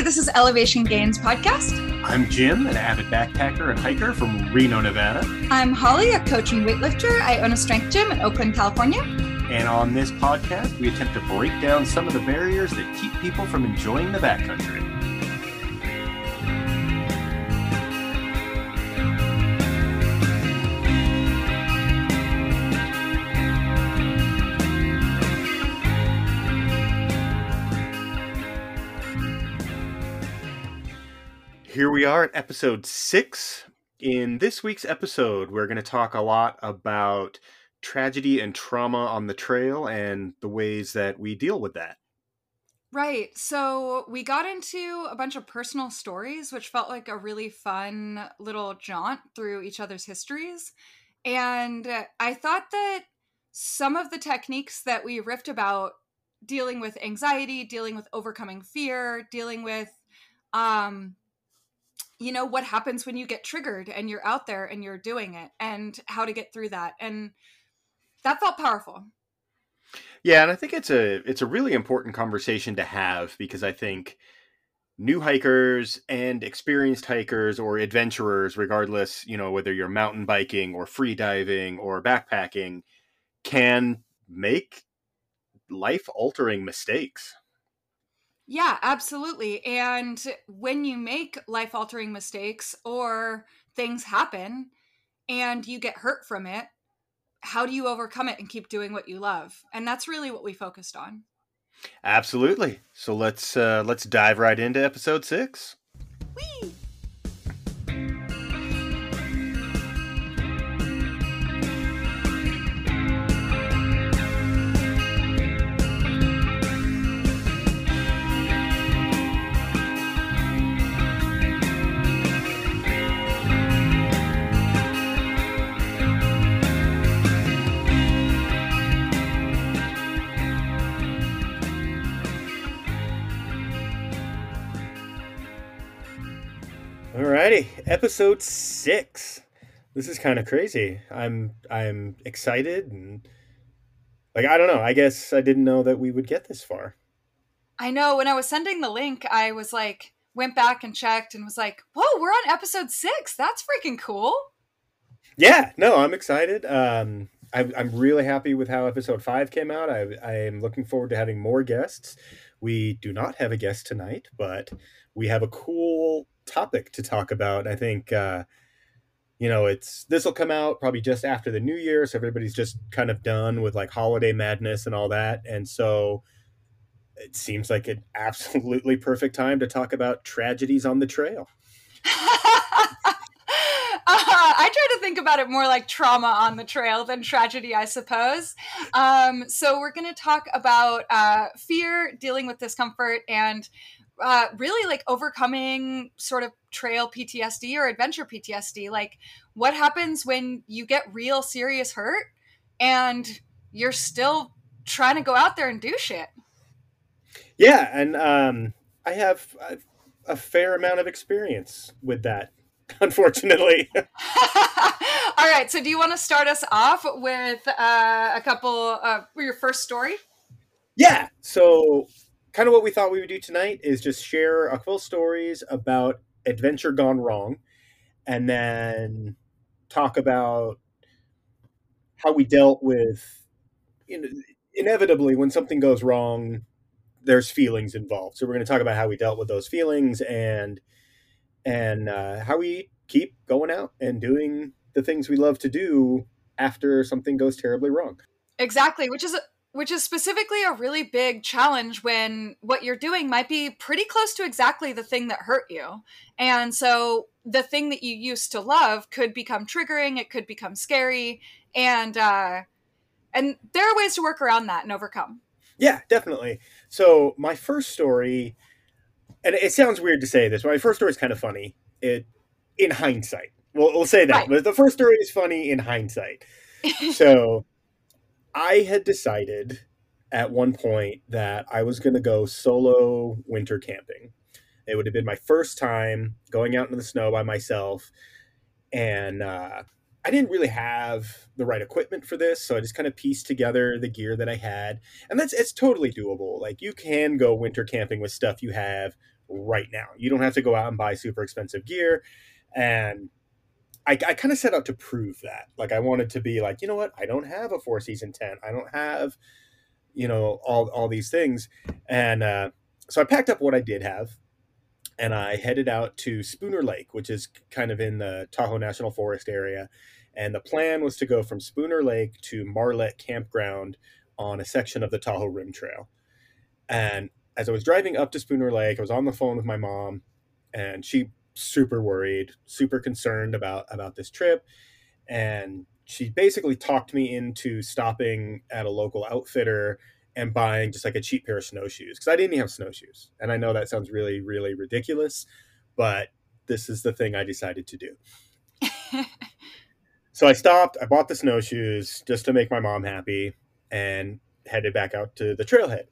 Hey, this is Elevation Gains Podcast. I'm Jim, an avid backpacker and hiker from Reno, Nevada. I'm Holly, a coach and weightlifter. I own a strength gym in Oakland, California. And on this podcast, we attempt to break down some of the barriers that keep people from enjoying the backcountry. Here we are at episode six. In this week's episode, we're going to talk a lot about tragedy and trauma on the trail and the ways that we deal with that. Right. So we got into a bunch of personal stories, which felt like a really fun little jaunt through each other's histories. And I thought that some of the techniques that we riffed about dealing with anxiety, dealing with overcoming fear, dealing with um you know what happens when you get triggered and you're out there and you're doing it and how to get through that. And that felt powerful. Yeah and i think it's a it's a really important conversation to have because i think new hikers and experienced hikers or adventurers regardless you know whether you're mountain biking or free diving or backpacking can make life altering mistakes yeah, absolutely. And when you make life altering mistakes or things happen and you get hurt from it, how do you overcome it and keep doing what you love? And that's really what we focused on. Absolutely. So let's uh let's dive right into episode 6. Whee! Alrighty, episode six. This is kind of crazy. I'm I'm excited and like I don't know. I guess I didn't know that we would get this far. I know. When I was sending the link, I was like, went back and checked and was like, "Whoa, we're on episode six. That's freaking cool." Yeah, no, I'm excited. Um, I'm I'm really happy with how episode five came out. I I am looking forward to having more guests. We do not have a guest tonight, but we have a cool topic to talk about. I think uh, you know it's this will come out probably just after the new year, so everybody's just kind of done with like holiday madness and all that, and so it seems like an absolutely perfect time to talk about tragedies on the trail. Uh, I try to think about it more like trauma on the trail than tragedy, I suppose. Um, so, we're going to talk about uh, fear, dealing with discomfort, and uh, really like overcoming sort of trail PTSD or adventure PTSD. Like, what happens when you get real serious hurt and you're still trying to go out there and do shit? Yeah, and um, I have a, a fair amount of experience with that, unfortunately. All right, so do you want to start us off with uh, a couple uh, your first story? Yeah. So kind of what we thought we would do tonight is just share a couple stories about adventure gone wrong and then talk about how we dealt with you know, inevitably when something goes wrong there's feelings involved. So we're going to talk about how we dealt with those feelings and and uh, how we keep going out and doing the things we love to do after something goes terribly wrong. Exactly which is which is specifically a really big challenge when what you're doing might be pretty close to exactly the thing that hurt you. And so the thing that you used to love could become triggering, it could become scary, and uh and there are ways to work around that and overcome. Yeah, definitely. So my first story and it sounds weird to say this, but my first story is kind of funny. It in hindsight. We'll, we'll say that. Right. But the first story is funny in hindsight. so I had decided at one point that I was going to go solo winter camping. It would have been my first time going out into the snow by myself. And uh, I didn't really have the right equipment for this, so I just kind of pieced together the gear that I had, and that's it's totally doable. Like you can go winter camping with stuff you have right now. You don't have to go out and buy super expensive gear, and I, I kind of set out to prove that. Like I wanted to be like, you know what? I don't have a four season tent. I don't have, you know, all all these things, and uh, so I packed up what I did have, and I headed out to Spooner Lake, which is kind of in the Tahoe National Forest area. And the plan was to go from Spooner Lake to Marlette Campground on a section of the Tahoe Rim Trail. And as I was driving up to Spooner Lake, I was on the phone with my mom, and she super worried, super concerned about about this trip, and she basically talked me into stopping at a local outfitter and buying just like a cheap pair of snowshoes because I didn't even have snowshoes. And I know that sounds really, really ridiculous, but this is the thing I decided to do. so I stopped, I bought the snowshoes just to make my mom happy and headed back out to the trailhead.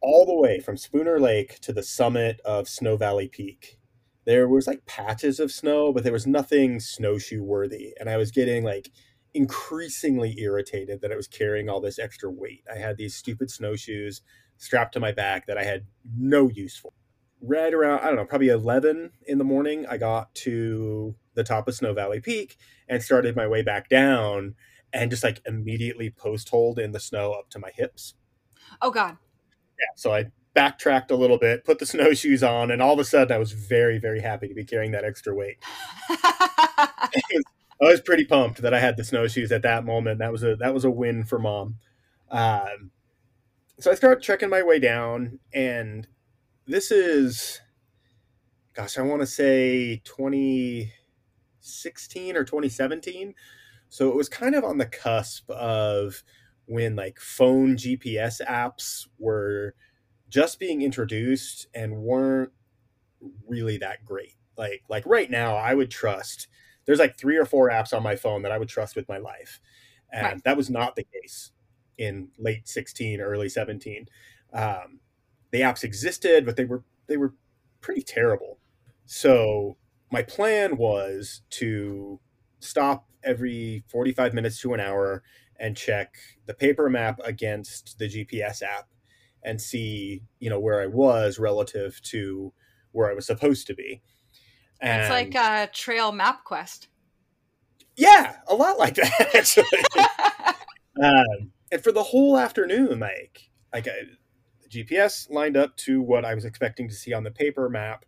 All the way from Spooner Lake to the summit of Snow Valley Peak. There was like patches of snow, but there was nothing snowshoe worthy. And I was getting like increasingly irritated that I was carrying all this extra weight. I had these stupid snowshoes strapped to my back that I had no use for. Right around, I don't know, probably 11 in the morning, I got to the top of Snow Valley Peak and started my way back down and just like immediately post holed in the snow up to my hips. Oh, God. Yeah. So I backtracked a little bit, put the snowshoes on, and all of a sudden I was very, very happy to be carrying that extra weight. I was pretty pumped that I had the snowshoes at that moment. That was a that was a win for mom. Um, so I start trekking my way down, and this is, gosh, I want to say 2016 or 2017. So it was kind of on the cusp of when like phone GPS apps were just being introduced and weren't really that great. Like like right now, I would trust there's like three or four apps on my phone that I would trust with my life. And right. that was not the case in late 16, early 17. Um, the apps existed, but they were they were pretty terrible. So my plan was to stop every 45 minutes to an hour and check the paper map against the GPS app and see, you know, where I was relative to where I was supposed to be. And it's like a trail map quest. Yeah, a lot like that actually. um, and for the whole afternoon, like like I, GPS lined up to what I was expecting to see on the paper map,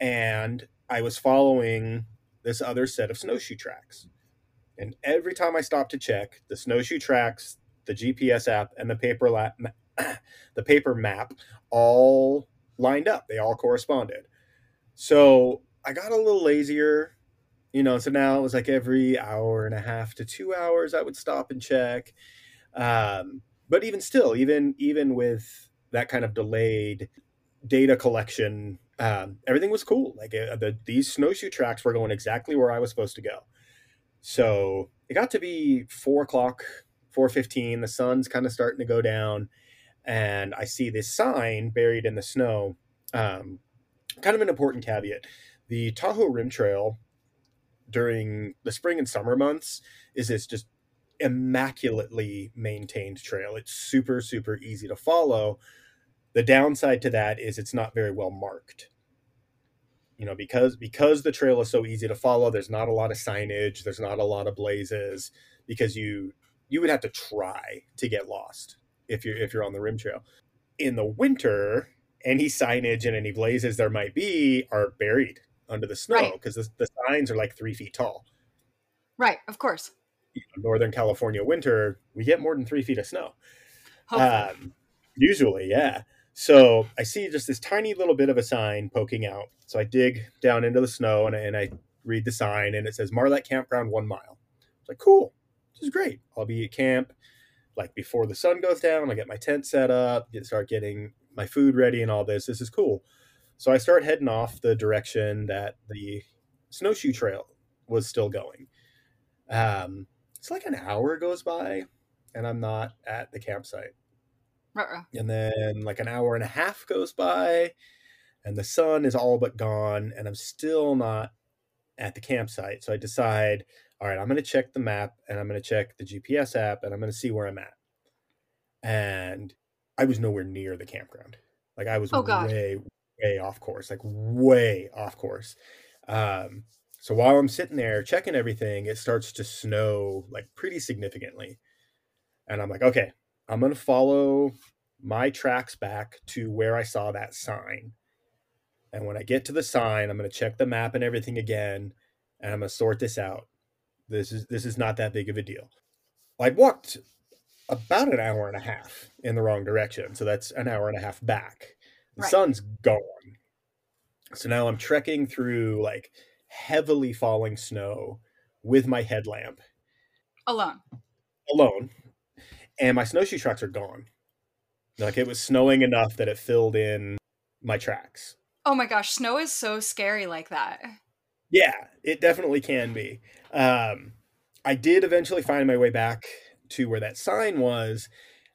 and I was following this other set of snowshoe tracks. And every time I stopped to check, the snowshoe tracks, the GPS app, and the paper lap, the paper map all lined up. They all corresponded. So I got a little lazier, you know. So now it was like every hour and a half to two hours, I would stop and check. Um, but even still, even even with that kind of delayed data collection, um, everything was cool. Like uh, the, these snowshoe tracks were going exactly where I was supposed to go. So it got to be four o'clock, four fifteen. The sun's kind of starting to go down, and I see this sign buried in the snow. Um, kind of an important caveat the Tahoe Rim Trail during the spring and summer months is this just immaculately maintained trail. It's super, super easy to follow. The downside to that is it's not very well marked. You know, because because the trail is so easy to follow, there's not a lot of signage, there's not a lot of blazes, because you you would have to try to get lost if you're if you're on the rim trail. In the winter, any signage and any blazes there might be are buried under the snow because right. the, the, signs are like three feet tall. Right, of course. You know, Northern California winter, we get more than three feet of snow. Um, usually, yeah. So I see just this tiny little bit of a sign poking out. So I dig down into the snow and I, and I read the sign and it says Marlette Campground one mile. It's like, cool, this is great. I'll be at camp like before the sun goes down. I get my tent set up, get, start getting my food ready and all this. This is cool. So I start heading off the direction that the snowshoe trail was still going. Um, it's like an hour goes by, and I'm not at the campsite. Uh-uh. And then like an hour and a half goes by, and the sun is all but gone, and I'm still not at the campsite. So I decide all right, I'm going to check the map and I'm going to check the GPS app and I'm going to see where I'm at. And I was nowhere near the campground. Like I was Oh, way, way off course, like way off course. Um, so while I'm sitting there checking everything, it starts to snow like pretty significantly. And I'm like, okay, I'm going to follow my tracks back to where I saw that sign. And when I get to the sign, I'm going to check the map and everything again, and I'm going to sort this out. This is this is not that big of a deal. I'd walked about an hour and a half in the wrong direction, so that's an hour and a half back. The Right. sun's gone. So now I'm trekking through like heavily falling snow with my headlamp Alone. alone, and my snowshoe tracks are gone. Like it was snowing enough that it filled in my tracks. Oh my gosh, snow is so scary like that. Yeah, it definitely can be. Um, I did eventually find my way back to where that sign was,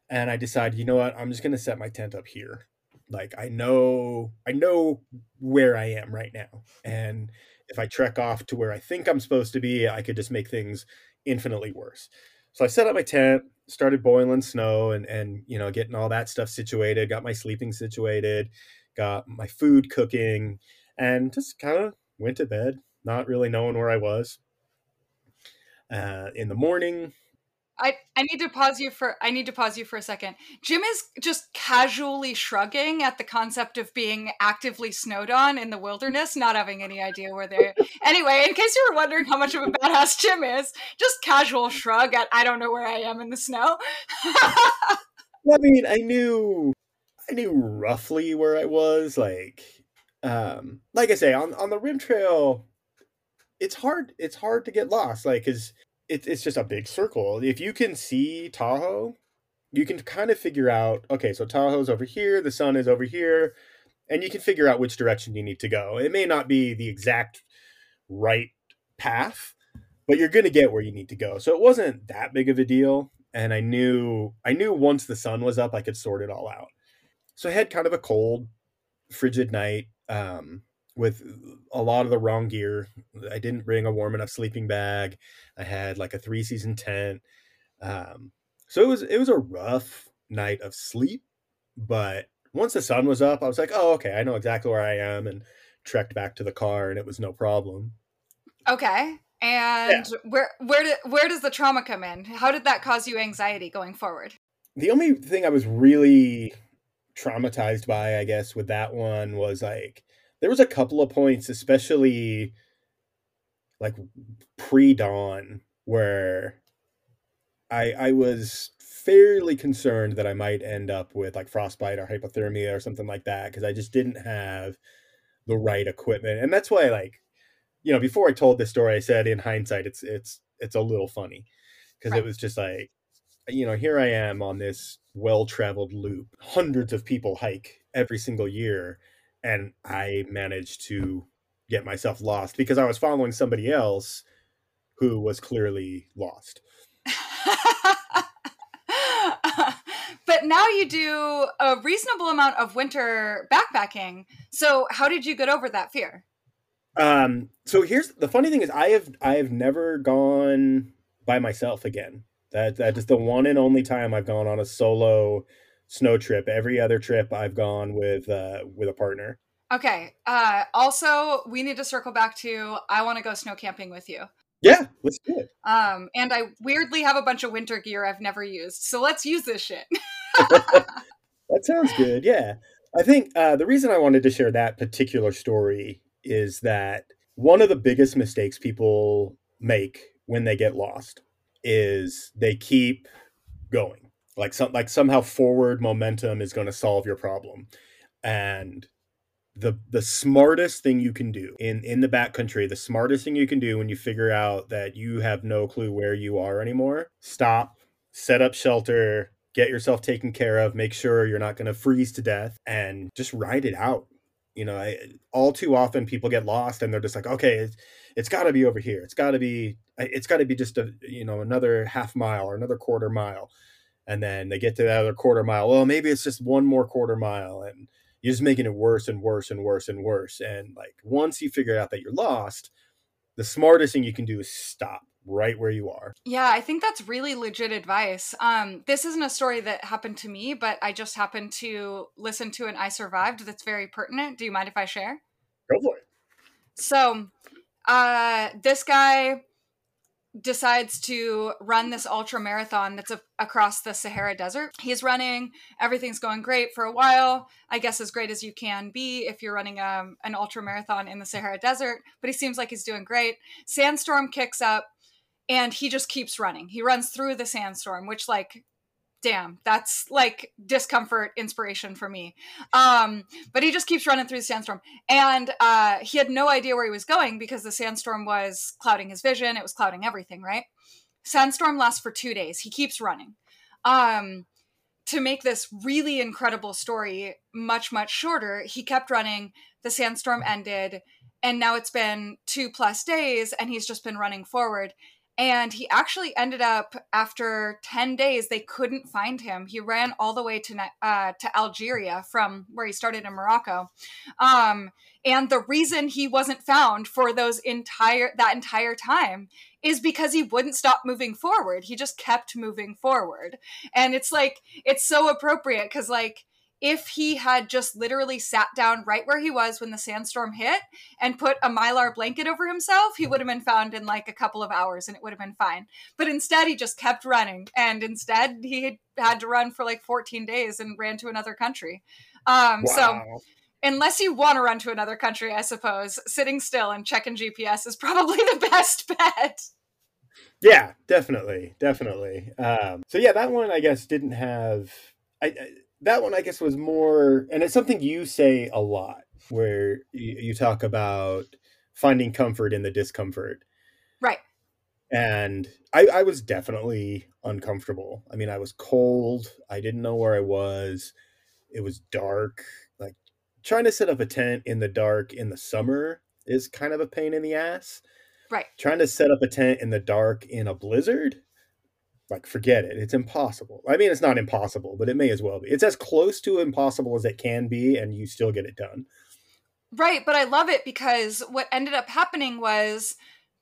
and I decided, you know what, I'm just gonna set my tent up here. Like I know, I know where I am right now, and if I trek off to where I think I'm supposed to be, I could just make things infinitely worse. So I set up my tent, started boiling snow, and and you know getting all that stuff situated, got my sleeping situated, got my food cooking, and just kind of went to bed, not really knowing where I was. Uh, in the morning, I, I need to pause you for I need to pause you for a second. Jim is just casually shrugging at the concept of being actively snowed on in the wilderness, not having any idea where they're anyway, in case you were wondering how much of a badass Jim is, just casual shrug at I don't know where I am in the snow. I mean, I knew, I knew roughly where I was. Like, um, like I say, on on the rim trail, it's hard. It's hard to get lost. Like, cause it's it's just a big circle. If you can see Tahoe, you can kind of figure out. Okay, so Tahoe's over here. The sun is over here, and you can figure out which direction you need to go. It may not be the exact right path, but you're going to get where you need to go. So it wasn't that big of a deal and I knew I knew once the sun was up I could sort it all out. So I had kind of a cold, frigid night um, with a lot of the wrong gear. I didn't bring a warm enough sleeping bag. I had like a three season tent. Um, so it was it was a rough night of sleep, but once the sun was up, I was like, "Oh, okay, I know exactly where I am," and trekked back to the car, and it was no problem. okay. And where where did where does the trauma come in? How did that cause you anxiety going forward? the only thing I was really traumatized by, I guess, with that one was like there was a couple of points, especially like pre dawn, where I I was fairly concerned that I might end up with like frostbite or hypothermia or something like that because I just didn't have the right equipment, and that's why like you know before I told this story, I said in hindsight it's it's it's a little funny because Right. it was just like you know, here I am on this well traveled loop. Hundreds of people hike every single year, and I managed to get myself lost because I was following somebody else who was clearly lost. but now you do a reasonable amount of winter backpacking. So how did you get over that fear? Um, so here's the funny thing is I have I have never gone by myself again. That that is the one and only time I've gone on a solo snow trip. Every other trip I've gone with uh, with a partner. Okay. Uh, also, we need to circle back to I want to go snow camping with you. Yeah, let's do it. Um, and I weirdly have a bunch of winter gear I've never used. So let's use this shit. That sounds good. Yeah. I think uh, the reason I wanted to share that particular story is that one of the biggest mistakes people make when they get lost is they keep going. Like some like somehow forward momentum is going to solve your problem. And the the smartest thing you can do in in the backcountry, the smartest thing you can do when you figure out that you have no clue where you are anymore, stop, set up shelter, get yourself taken care of, make sure you're not going to freeze to death, and just ride it out. You know, I, all too often people get lost and they're just like, okay, it's, it's got to be over here. It's got to be, it's got to be just a, you know, another half mile or another quarter mile. And then they get to that other quarter mile. Well, maybe it's just one more quarter mile. And you're just making it worse and worse and worse and worse. And like once you figure out that you're lost, the smartest thing you can do is stop. right where you are. Yeah, I think that's really legit advice. Um, this isn't a story that happened to me, but I just happened to listen to an I Survived that's very pertinent. Do you mind if I share? Go for it. So, uh, this guy decides to run this ultra marathon that's a, across the Sahara Desert. He's running, everything's going great for a while. I guess as great as you can be if you're running um, an ultra marathon in the Sahara Desert, but he seems like he's doing great. Sandstorm kicks up and he just keeps running. He runs through the sandstorm, which like damn, that's like discomfort inspiration for me. Um, but he just keeps running through the sandstorm. And uh, he had no idea where he was going because the sandstorm was clouding his vision, it was clouding everything, right? Sandstorm lasts for two days. He keeps running. Um, to make this really incredible story much, much shorter, he kept running. The sandstorm ended, and now it's been two plus days, and he's just been running forward and he actually ended up after 10 days they couldn't find him. He ran all the way to uh, to algeria from where he started in morocco. Um, and the reason he wasn't found for those entire that entire time is because he wouldn't stop moving forward. He just kept moving forward. And it's like it's so appropriate because like if he had just literally sat down right where he was when the sandstorm hit and put a mylar blanket over himself, he would have been found in like a couple of hours and it would have been fine. But instead, he just kept running. And instead, he had to run for like 14 days and ran to another country. Um, wow. So, unless you want to run to another country, I suppose, sitting still and checking GPS is probably the best bet. Yeah, definitely. Definitely. Um, so, yeah, that one, I guess, didn't have. I, I that one I guess was more, and it's something you say a lot, where you, you talk about finding comfort in the discomfort. Right. And I, I was definitely uncomfortable. I mean, I was cold. I didn't know where I was. It was dark. Like trying to set up a tent in the dark in the summer is kind of a pain in the ass. Right. Trying to set up a tent in the dark in a blizzard like forget it. It's impossible. I mean it's not impossible but it may as well be. It's as close to impossible as it can be and you still get it done. Right but i love it because what ended up happening was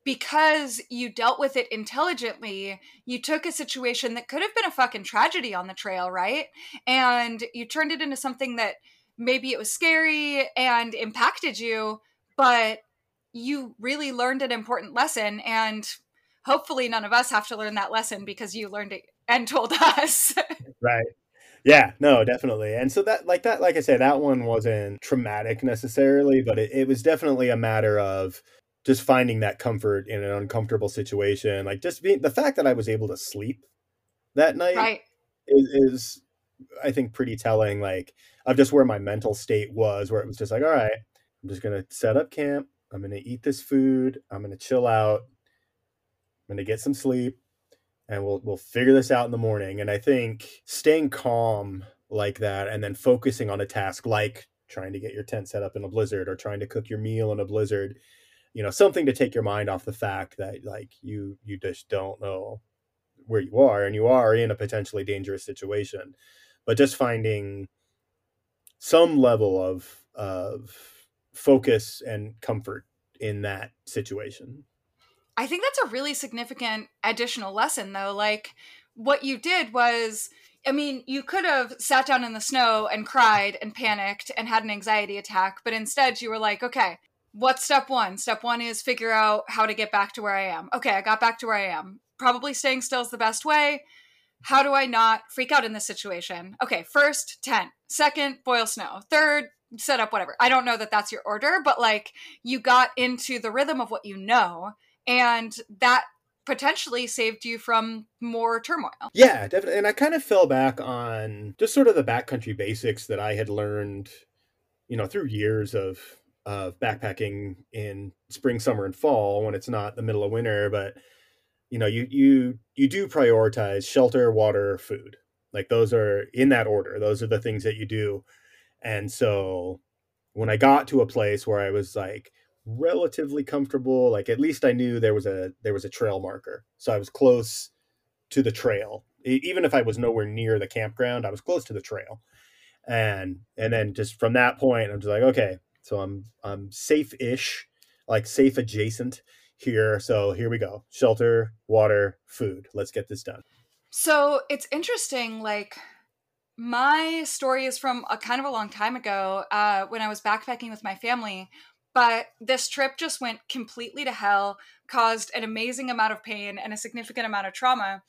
because you dealt with it intelligently you took a situation that could have been a fucking tragedy on the trail right? And you turned it into something that maybe it was scary and impacted you but you really learned an important lesson and hopefully none of us have to learn that lesson because you learned it and told us. right. Yeah, no, definitely. And so that like that like I said that one wasn't traumatic necessarily, but it, it was definitely a matter of just finding that comfort in an uncomfortable situation. Like just being the fact that I was able to sleep that night right. is, is I think pretty telling like of just where my mental state was where it was just like, all right, I'm just gonna set up camp. I'm gonna eat this food. I'm gonna chill out I'm to get some sleep and we'll we'll figure this out in the morning. And I think staying calm like that and then focusing on a task like trying to get your tent set up in a blizzard or trying to cook your meal in a blizzard, you know, something to take your mind off the fact that like you you just don't know where you are and you are in a potentially dangerous situation. But just finding some level of of focus and comfort in that situation. I think that's a really significant additional lesson, though. Like, what you did was, I mean, you could have sat down in the snow and cried and panicked and had an anxiety attack, but instead you were like, okay, what's step one? Step one is figure out how to get back to where I am. Okay, I got back to where I am. Probably staying still is the best way. How do I not freak out in this situation? Okay, first, tent. Second, boil snow. Third, set up whatever. I don't know that that's your order, but like you got into the rhythm of what you know and that potentially saved you from more turmoil. Yeah, definitely. And I kind of fell back on just sort of the backcountry basics that I had learned, you know, through years of of backpacking in spring, summer, and fall when it's not the middle of winter. But you know, you you you do prioritize shelter, water, food. Like those are in that order. Those are the things that you do. And so when I got to a place where I was like, relatively comfortable. Like at least I knew there was a there was a trail marker, so I was close to the trail. Even if I was nowhere near the campground, I was close to the trail. And and then just from that point, I'm just like, okay, so I'm I'm safe-ish, like safe adjacent here. So here we go shelter, water, food. Let's get this done. So it's interesting, like, my story is from a kind of a long time ago uh, when I was backpacking with my family. But this trip just went completely to hell, caused an amazing amount of pain and a significant amount of trauma.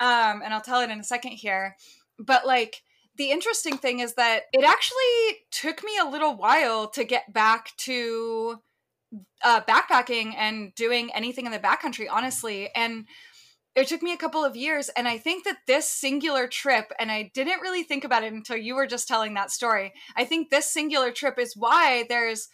Um, and I'll tell it in a second here. But like, the interesting thing is that it actually took me a little while to get back to uh, backpacking and doing anything in the backcountry, honestly. And it took me a couple of years. And I think that this singular trip, and I didn't really think about it until you were just telling that story. I think this singular trip is why there's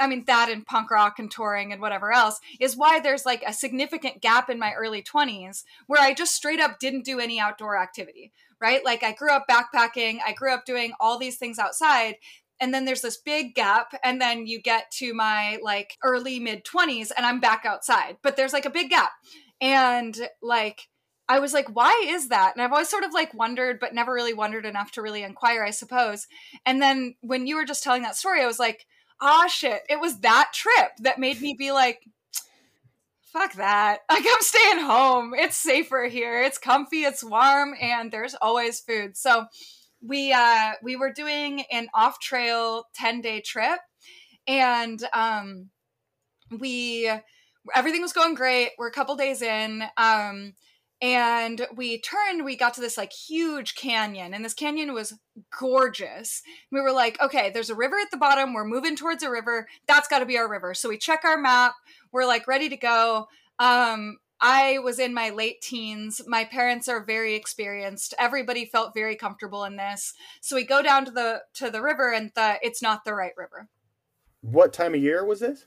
I mean, that and punk rock and touring and whatever else is why there's like a significant gap in my early 20s where I just straight up didn't do any outdoor activity, right? Like I grew up backpacking, I grew up doing all these things outside. And then there's this big gap, and then you get to my like early mid 20s, and I'm back outside. But there's like a big gap. And like, I was like, why is that? And I've always sort of like wondered, but never really wondered enough to really inquire, I suppose. And then when you were just telling that story, I was like, ah, shit, it was that trip that made me be like, fuck that. Like, I'm staying home. It's safer here. It's comfy, it's warm, and there's always food. So, we uh we were doing an off trail 10 day trip and um we everything was going great we're a couple days in um and we turned we got to this like huge canyon and this canyon was gorgeous we were like okay there's a river at the bottom we're moving towards a river that's got to be our river so we check our map we're like ready to go um I was in my late teens. My parents are very experienced. Everybody felt very comfortable in this. So we go down to the to the river and the it's not the right river. What time of year was this?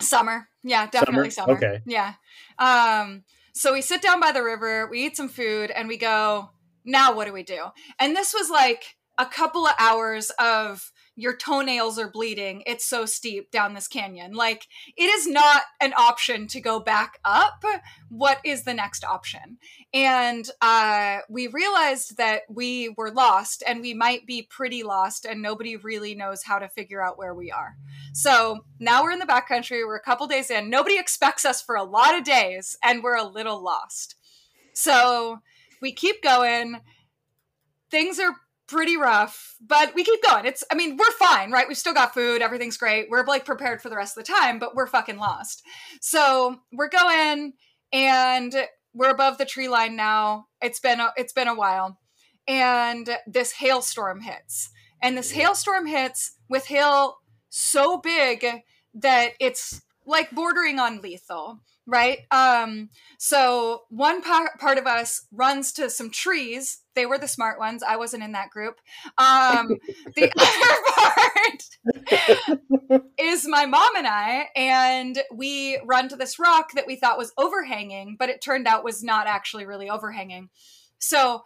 Summer. Yeah, definitely summer. summer. Okay. Yeah. Um so we sit down by the river, we eat some food, and we go, now what do we do? And this was like a couple of hours of your toenails are bleeding. It's so steep down this canyon. Like, it is not an option to go back up. What is the next option? And uh, we realized that we were lost and we might be pretty lost, and nobody really knows how to figure out where we are. So now we're in the backcountry. We're a couple days in. Nobody expects us for a lot of days, and we're a little lost. So we keep going. Things are pretty rough, but we keep going. It's, I mean, we're fine, right? We've still got food. Everything's great. We're like prepared for the rest of the time, but we're fucking lost. So we're going and we're above the tree line now. It's been, a, it's been a while. And this hailstorm hits. And this hailstorm hits with hail so big that it's like bordering on lethal right um so one par- part of us runs to some trees they were the smart ones. I wasn't in that group. Um the other part is my mom and i and we run to this rock that we thought was overhanging but it turned out was not actually really overhanging. So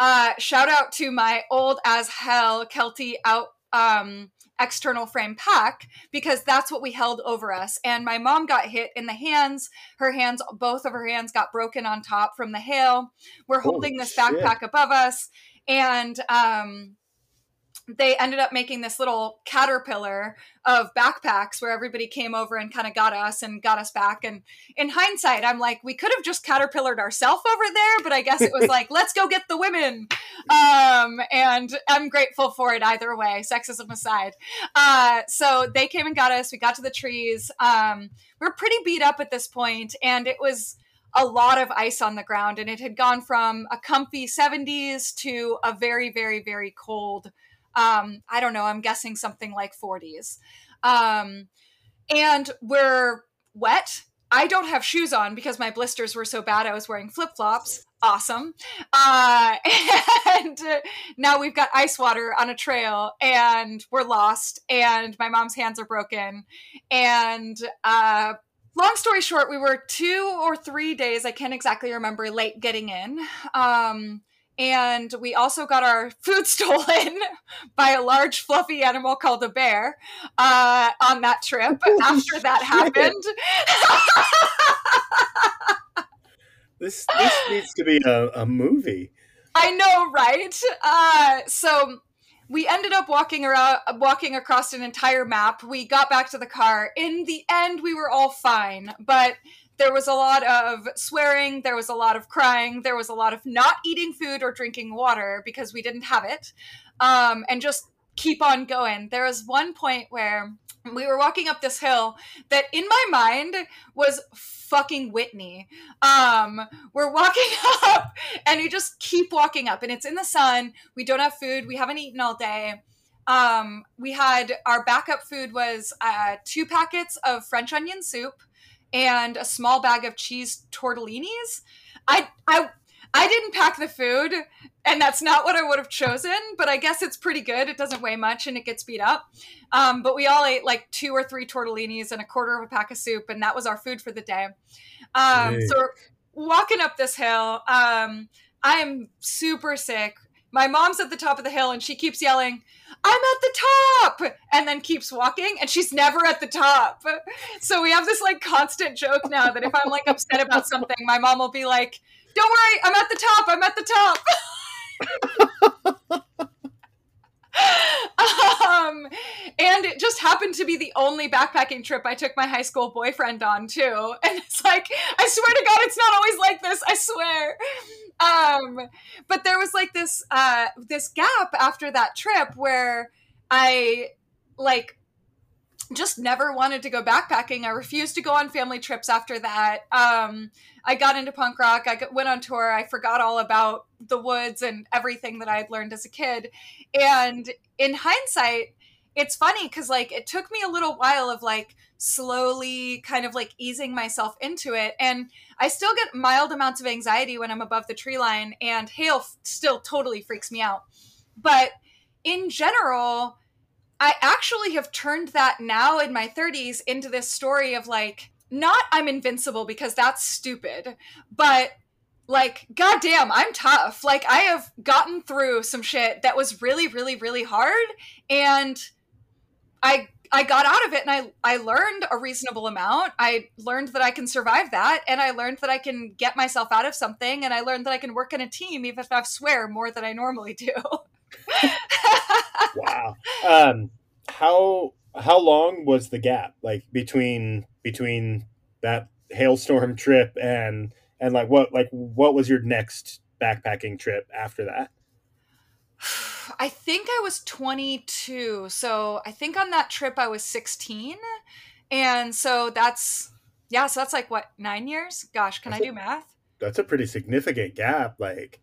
uh shout out to my old as hell kelty out um external frame pack because that's what we held over us. And my mom got hit in the hands. Her hands, both of her hands got broken on top from the hail. We're holding this backpack shit. above us. And um, they ended up making this little caterpillar of backpacks where everybody came over and kind of got us and got us back. And in hindsight, I'm like, we could have just caterpillared ourselves over there, but I guess it was like, let's go get the women. Um, and I'm grateful for it either way, sexism aside. Uh, so they came and got us. We got to the trees. Um, we we're pretty beat up at this point, and it was a lot of ice on the ground, and it had gone from a comfy 70s to a very, very, very cold um, I don't know, I'm guessing something like 40s. Um, and we're wet. I don't have shoes on because my blisters were so bad. I was wearing flip flops. Awesome. Uh, and now we've got ice water on a trail and we're lost and my mom's hands are broken. And uh, long story short, we were two or three days, I can't exactly remember, late getting in. Um, and we also got our food stolen by a large fluffy animal called a bear uh, on that trip after that happened. This this needs to be a, a movie. I know right? Uh, so we ended up walking around walking across an entire map. We got back to the car. In the end we were all fine but there was a lot of swearing there was a lot of crying there was a lot of not eating food or drinking water because we didn't have it um, and just keep on going there was one point where we were walking up this hill that in my mind was fucking Whitney. Um, we're walking up and we just keep walking up and it's in the sun. We don't have food. We haven't eaten all day. Um, we had our backup food was uh, two packets of French onion soup and a small bag of cheese tortellinis. I, I, I didn't pack the food, and that's not what I would have chosen, but I guess it's pretty good. It doesn't weigh much and it gets beat up. Um, but we all ate like two or three tortellinis and a quarter of a pack of soup, and that was our food for the day. Um, so walking up this hill. Um, I am super sick. My mom's at the top of the hill and she keeps yelling, I'm at the top, and then keeps walking, and she's never at the top. So we have this like constant joke now that if I'm like upset about something, my mom will be like, don't worry, I'm at the top. I'm at the top. um, and it just happened to be the only backpacking trip I took my high school boyfriend on too. And it's like, I swear to God, it's not always like this. I swear. Um, but there was like this uh, this gap after that trip where I like just never wanted to go backpacking. I refused to go on family trips after that. Um, I got into punk rock. I went on tour. I forgot all about the woods and everything that I had learned as a kid. And in hindsight, it's funny because like it took me a little while of like slowly kind of like easing myself into it and i still get mild amounts of anxiety when i'm above the tree line and hail f- still totally freaks me out but in general I actually have turned that now in my 30s into this story of like, not I'm invincible because that's stupid, but like, goddamn, I'm tough. Like, I have gotten through some shit that was really, really, really hard. And I I got out of it and I, I learned a reasonable amount. I learned that I can survive that and I learned that I can get myself out of something and I learned that I can work in a team even if I swear more than I normally do. wow. Um, how how long was the gap like between between that hailstorm trip and and like what like what was your next backpacking trip after that? I think I was 22. So I think on that trip I was 16. And so that's yeah, so that's like what, 9 years? Gosh, can that's I do math? That's a pretty significant gap like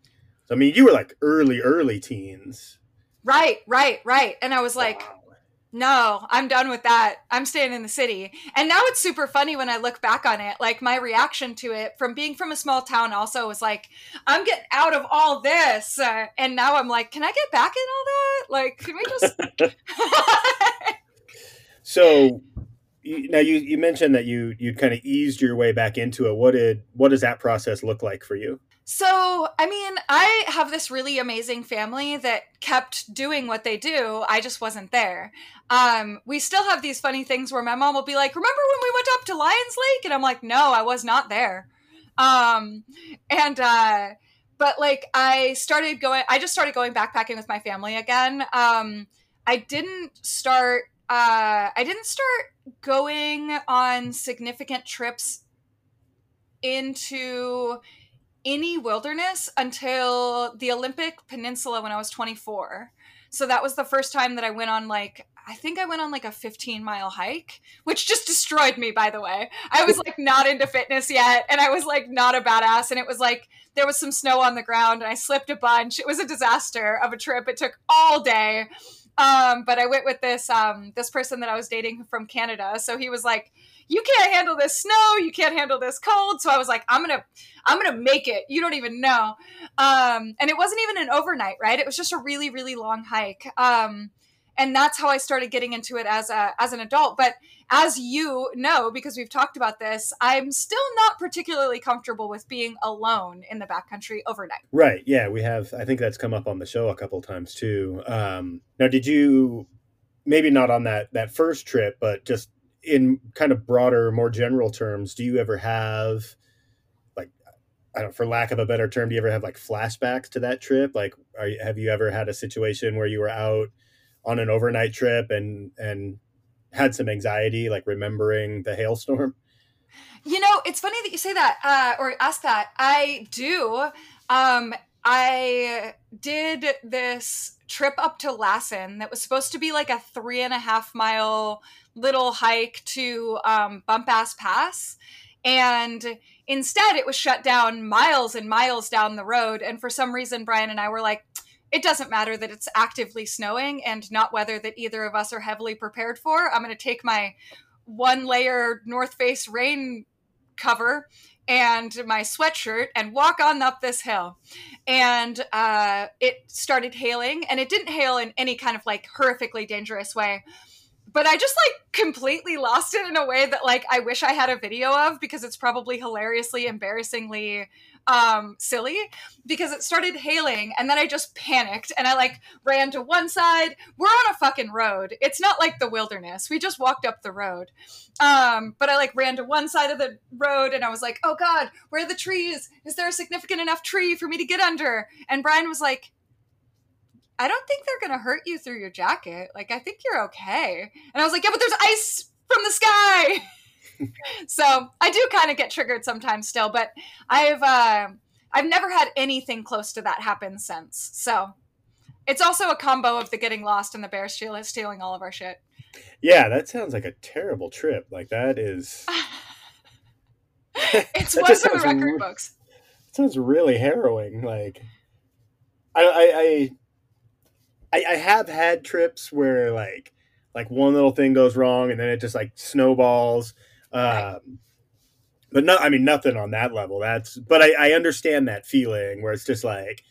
I mean, you were like early, early teens. Right, right, right. And I was like, wow. no, I'm done with that. I'm staying in the city. And now it's super funny when I look back on it. Like my reaction to it from being from a small town also was like, I'm getting out of all this. Uh, and now I'm like, can I get back in all that? Like, can we just. so now you, you mentioned that you you kind of eased your way back into it. What did what does that process look like for you? So, I mean, I have this really amazing family that kept doing what they do. I just wasn't there. Um, we still have these funny things where my mom will be like, Remember when we went up to Lions Lake? And I'm like, No, I was not there. Um, and, uh, but like, I started going, I just started going backpacking with my family again. Um, I didn't start, uh, I didn't start going on significant trips into any wilderness until the Olympic Peninsula when I was 24. So that was the first time that I went on like I think I went on like a 15 mile hike, which just destroyed me, by the way. I was like not into fitness yet, and I was like not a badass. And it was like there was some snow on the ground, and I slipped a bunch. It was a disaster of a trip. It took all day. Um, but I went with this um, this person that I was dating from Canada. So he was like, "You can't handle this snow. You can't handle this cold." So I was like, "I'm gonna I'm gonna make it. You don't even know." Um, and it wasn't even an overnight, right? It was just a really really long hike. Um, and that's how I started getting into it as a as an adult. But as you know, because we've talked about this, I'm still not particularly comfortable with being alone in the backcountry overnight. Right. Yeah, we have. I think that's come up on the show a couple times too. Um, now, did you maybe not on that that first trip, but just in kind of broader, more general terms, do you ever have like I don't, for lack of a better term, do you ever have like flashbacks to that trip? Like, are you, have you ever had a situation where you were out on an overnight trip and and had some anxiety, like remembering the hailstorm? You know, it's funny that you say that uh, or ask that. I do. Um, I did this trip up to Lassen that was supposed to be like a three and a half mile little hike to um, Bump Ass Pass. And instead, it was shut down miles and miles down the road. And for some reason, Brian and I were like, it doesn't matter that it's actively snowing and not weather that either of us are heavily prepared for. I'm going to take my one layer North Face rain cover and my sweatshirt and walk on up this hill. And uh, it started hailing, and it didn't hail in any kind of like horrifically dangerous way. But I just like completely lost it in a way that like I wish I had a video of because it's probably hilariously, embarrassingly um silly because it started hailing and then I just panicked and I like ran to one side. We're on a fucking road. It's not like the wilderness. We just walked up the road. Um but I like ran to one side of the road and I was like, "Oh god, where are the trees? Is there a significant enough tree for me to get under?" And Brian was like, I don't think they're going to hurt you through your jacket. Like, I think you're okay. And I was like, yeah, but there's ice from the sky. so I do kind of get triggered sometimes still, but I've uh, I've never had anything close to that happen since. So it's also a combo of the getting lost and the bear steal- stealing all of our shit. Yeah, that sounds like a terrible trip. Like that is. it's was in the record re- books. It sounds really harrowing. Like, I, I, I, I have had trips where like, like one little thing goes wrong and then it just like snowballs um, but no, I mean nothing on that level. That's but I, I understand that feeling where it's just like,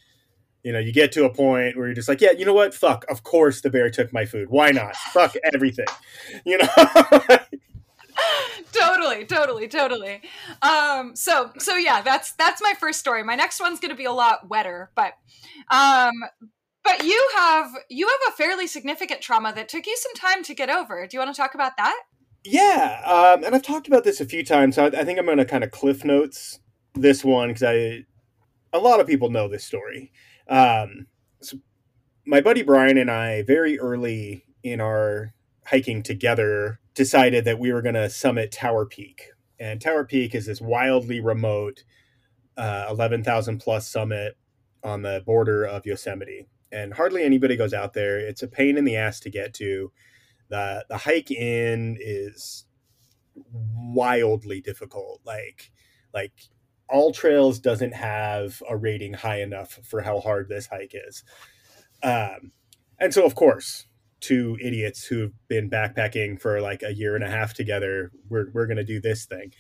you know, you get to a point where you're just like, yeah, you know what? Fuck. Of course the bear took my food. Why not? Fuck everything. You know. totally totally totally um so so yeah that's that's my first story my next one's gonna be a lot wetter but um but you have you have a fairly significant trauma that took you some time to get over do you want to talk about that yeah, um, and I've talked about this a few times. So I, I think I'm going to kind of cliff notes this one because I a lot of people know this story. Um, so my buddy Brian and I, very early in our hiking together, decided that we were going to summit Tower Peak. And Tower Peak is this wildly remote, uh, 11,000 plus summit on the border of Yosemite. And hardly anybody goes out there. It's a pain in the ass to get to the the hike in is wildly difficult. Like like all trails doesn't have a rating high enough for how hard this hike is. Um, and so of course, two idiots who've been backpacking for like a year and a half together, we're we're gonna do this thing.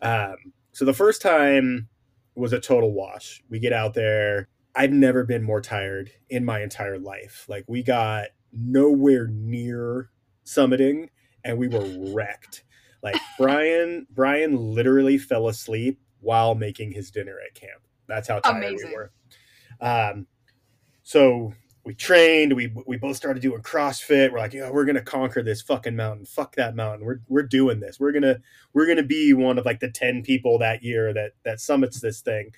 Um, so the first time was a total wash. We get out there. I've never been more tired in my entire life. Like we got nowhere near summiting and we were wrecked. Like Brian, Brian literally fell asleep while making his dinner at camp. That's how tired Amazing. we were. Um, so we trained. We we both started doing CrossFit. We're like, yeah, we're gonna conquer this fucking mountain. Fuck that mountain. We're we're doing this. We're gonna we're gonna be one of like the ten people that year that that summits this thing.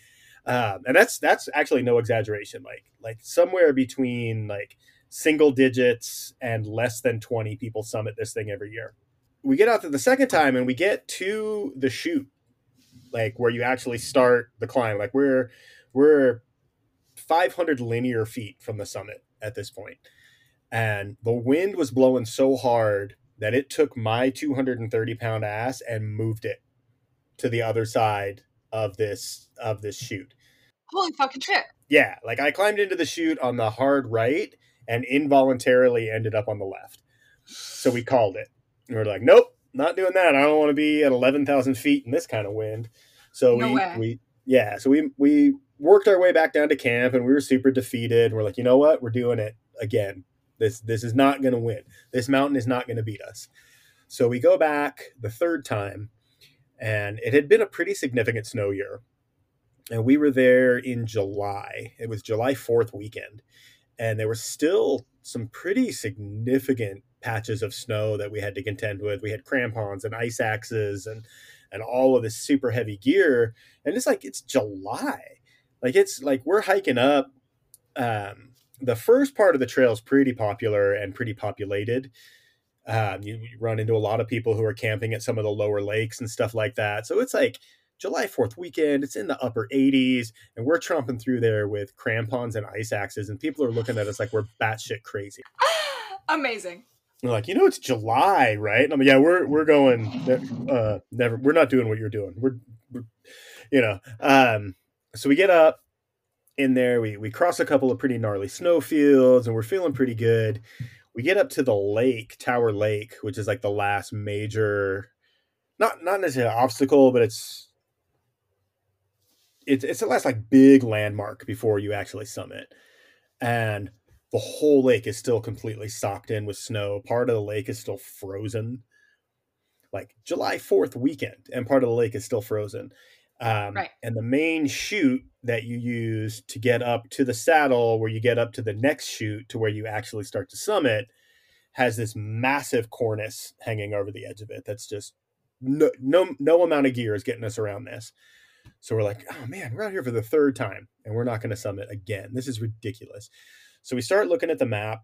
Um, and that's that's actually no exaggeration. Like like somewhere between like single digits and less than 20 people summit this thing every year. We get out there the second time and we get to the chute, like where you actually start the climb. Like we're we're 500 linear feet from the summit at this point. And the wind was blowing so hard that it took my 230 pound ass and moved it to the other side of this of this chute. Holy fucking shit. Yeah, like I climbed into the chute on the hard right and involuntarily ended up on the left. So we called it. And we are like, nope, not doing that. I don't want to be at 11,000 feet in this kind of wind. So no we, way. we, yeah, so we, we worked our way back down to camp and we were super defeated. We're like, you know what? We're doing it again. This, this is not going to win. This mountain is not going to beat us. So we go back the third time and it had been a pretty significant snow year. And we were there in July. It was July 4th weekend and there were still some pretty significant patches of snow that we had to contend with. We had crampons and ice axes and and all of this super heavy gear. And it's like, it's July. Like, it's like we're hiking up. Um, the first part of the trail is pretty popular and pretty populated. Um, you, you run into a lot of people who are camping at some of the lower lakes and stuff like that. So it's like July 4th weekend. It's in the upper 80s, and we're tromping through there with crampons and ice axes, and people are looking at us like we're batshit crazy. Amazing. They're like, you know, it's July, right? And I'm like, yeah, we're we're going. Uh, never. We're not doing what you're doing. We're, we're you know. Um, so we get up in there. We we cross a couple of pretty gnarly snowfields, and we're feeling pretty good. We get up to the lake, Tower Lake, which is like the last major, not not necessarily an obstacle, but it's it's it's the last like big landmark before you actually summit, and the whole lake is still completely socked in with snow. Part of the lake is still frozen, like July Fourth weekend, and part of the lake is still frozen. Um, right. And the main chute that you use to get up to the saddle, where you get up to the next chute to where you actually start to summit, has this massive cornice hanging over the edge of it. That's just no no no amount of gear is getting us around this. So we're like, oh man, we're out here for the third time and we're not going to summit again. This is ridiculous. So we start looking at the map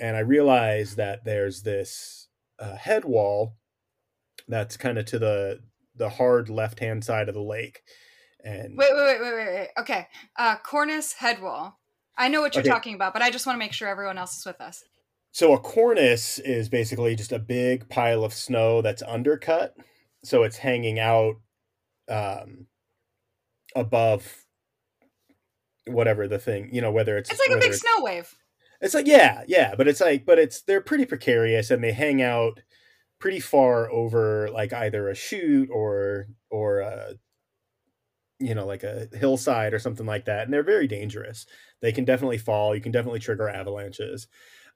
and I realize that there's this uh, head wall that's kind of to the the hard left hand side of the lake. And wait, wait, wait, wait, wait, wait. Okay, uh, cornice head wall. I know what you're okay. talking about, but I just want to make sure everyone else is with us. So a cornice is basically just a big pile of snow that's undercut, so it's hanging out um, above whatever the thing, you know, whether it's it's like a big snow wave. It's like yeah, yeah, but it's like but it's they're pretty precarious and they hang out pretty far over like either a chute or or a you know like a hillside or something like that and they're very dangerous they can definitely fall you can definitely trigger avalanches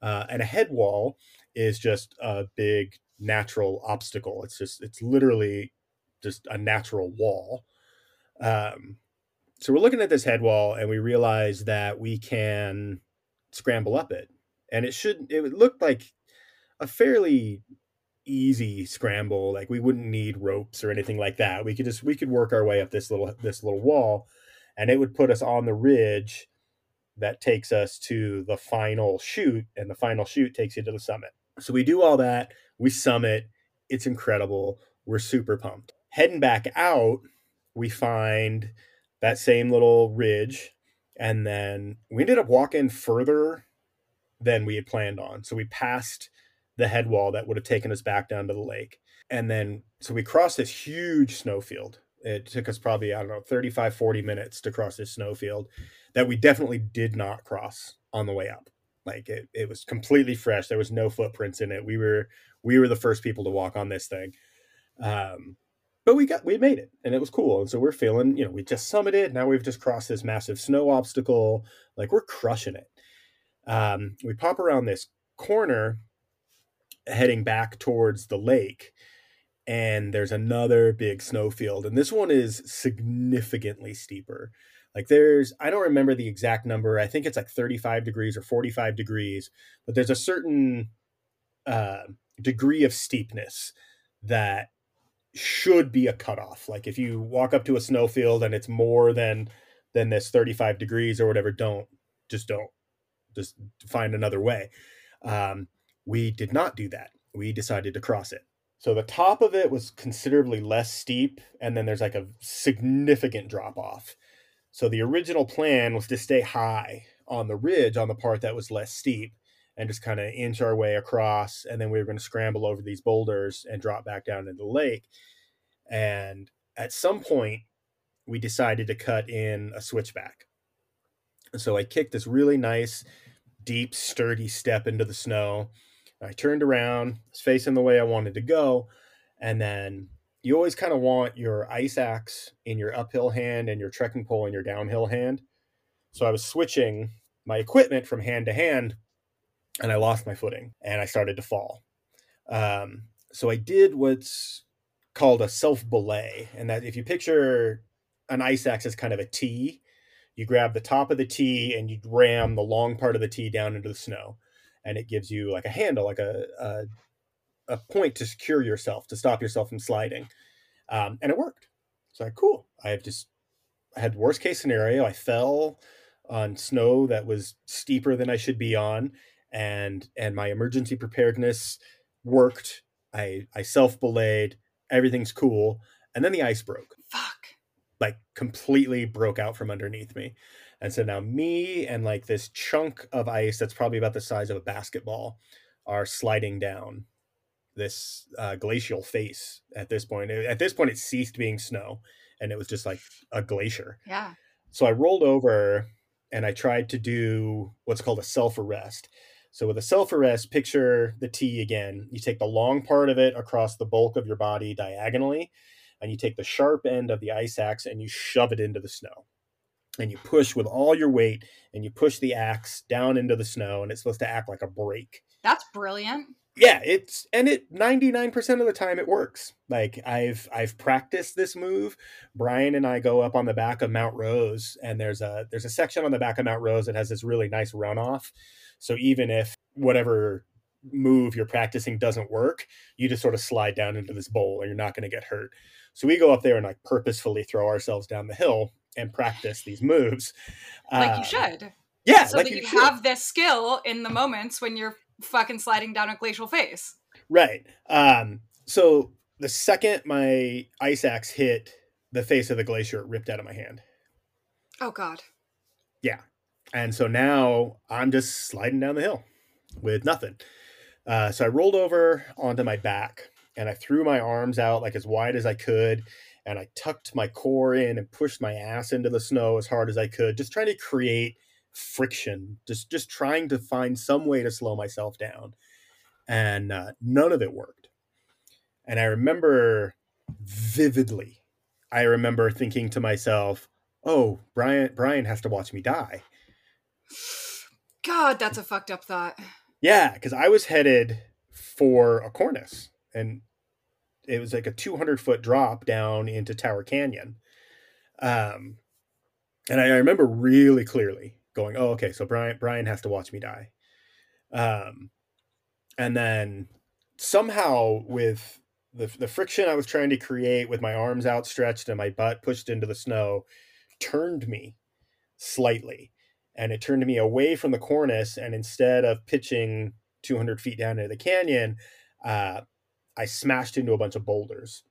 uh, and a head wall is just a big natural obstacle it's just it's literally just a natural wall um, so we're looking at this head wall and we realize that we can scramble up it. And it should it would look like a fairly easy scramble. Like we wouldn't need ropes or anything like that. We could just we could work our way up this little this little wall and it would put us on the ridge that takes us to the final chute, and the final chute takes you to the summit. So we do all that, we summit, it's incredible. We're super pumped. Heading back out, we find that same little ridge and then we ended up walking further than we had planned on so we passed the head wall that would have taken us back down to the lake. And then so we crossed this huge snowfield. It took us probably i don't know 35 40 minutes to cross this snowfield that we definitely did not cross on the way up. Like it, it was completely fresh. There was no footprints in it. We were we were the first people to walk on this thing. Um, but we got we made it and it was cool. And so we're feeling you know we just summited now we've just crossed this massive snow obstacle. Like we're crushing it. Um, we pop around this corner heading back towards the lake and there's another big snowfield and this one is significantly steeper like there's i don't remember the exact number i think it's like 35 degrees or 45 degrees but there's a certain uh, degree of steepness that should be a cutoff. Like if you walk up to a snowfield and it's more than than this 35 degrees or whatever, don't just don't just find another way. Um, we did not do that. We decided to cross it. So the top of it was considerably less steep, and then there's like a significant drop off. So the original plan was to stay high on the ridge on the part that was less steep and just kind of inch our way across. And then we were going to scramble over these boulders and drop back down into the lake. And at some point, we decided to cut in a switchback. So I kicked this really nice, deep, sturdy step into the snow. I turned around, was facing the way I wanted to go. And then you always kind of want your ice axe in your uphill hand and your trekking pole in your downhill hand. So I was switching my equipment from hand to hand and I lost my footing and I started to fall. Um, so I did what's called a self belay, and that if you picture an ice axe as kind of a T, you grab the top of the T and you ram the long part of the T down into the snow, and it gives you like a handle, like a a, a point to secure yourself to stop yourself from sliding. um, and it worked. So I cool. I have just I had worst case scenario. I fell on snow that was steeper than I should be on, and and my emergency preparedness worked. I I self belayed. Everything's cool, and then the ice broke. Like completely broke out from underneath me. And so now me and like this chunk of ice that's probably about the size of a basketball are sliding down this uh, glacial face at this point. At this point, it ceased being snow and it was just like a glacier. Yeah. So I rolled over and I tried to do what's called a self arrest. So with a self arrest, picture the T again. You take the long part of it across the bulk of your body diagonally, and you take the sharp end of the ice axe and you shove it into the snow. And you push with all your weight and you push the axe down into the snow, and it's supposed to act like a brake. That's brilliant. Yeah it's and it 99% of the time it works. Like i've i've practiced this move. Brian and i go up on the back of mount rose and there's a there's a section on the back of mount rose that has this really nice runoff. So even if whatever move you're practicing doesn't work you just sort of slide down into this bowl and you're not going to get hurt so we go up there and like purposefully throw ourselves down the hill and practice these moves like uh, you should yeah so like that you, you have this skill in the moments when you're fucking sliding down a glacial face. Right. Um, so the second my ice axe hit the face of the glacier, it ripped out of my hand. Oh God. Yeah. And so now I'm just sliding down the hill with nothing. Uh, so I rolled over onto my back and I threw my arms out like as wide as I could. And I tucked my core in and pushed my ass into the snow as hard as I could, just trying to create friction, just just trying to find some way to slow myself down, and uh, none of it worked. And I remember vividly, I remember thinking to myself, "Oh, Brian, Brian has to watch me die." God, that's a fucked up thought. Yeah, because I was headed for a cornice, and it was like a 200 foot drop down into Tower Canyon. Um, and I, I remember really clearly going, oh, okay, so Brian Brian has to watch me die. Um, and then somehow with the the friction I was trying to create with my arms outstretched and my butt pushed into the snow turned me slightly, and it turned me away from the cornice. And instead of pitching 200 feet down into the canyon, uh, I smashed into a bunch of boulders.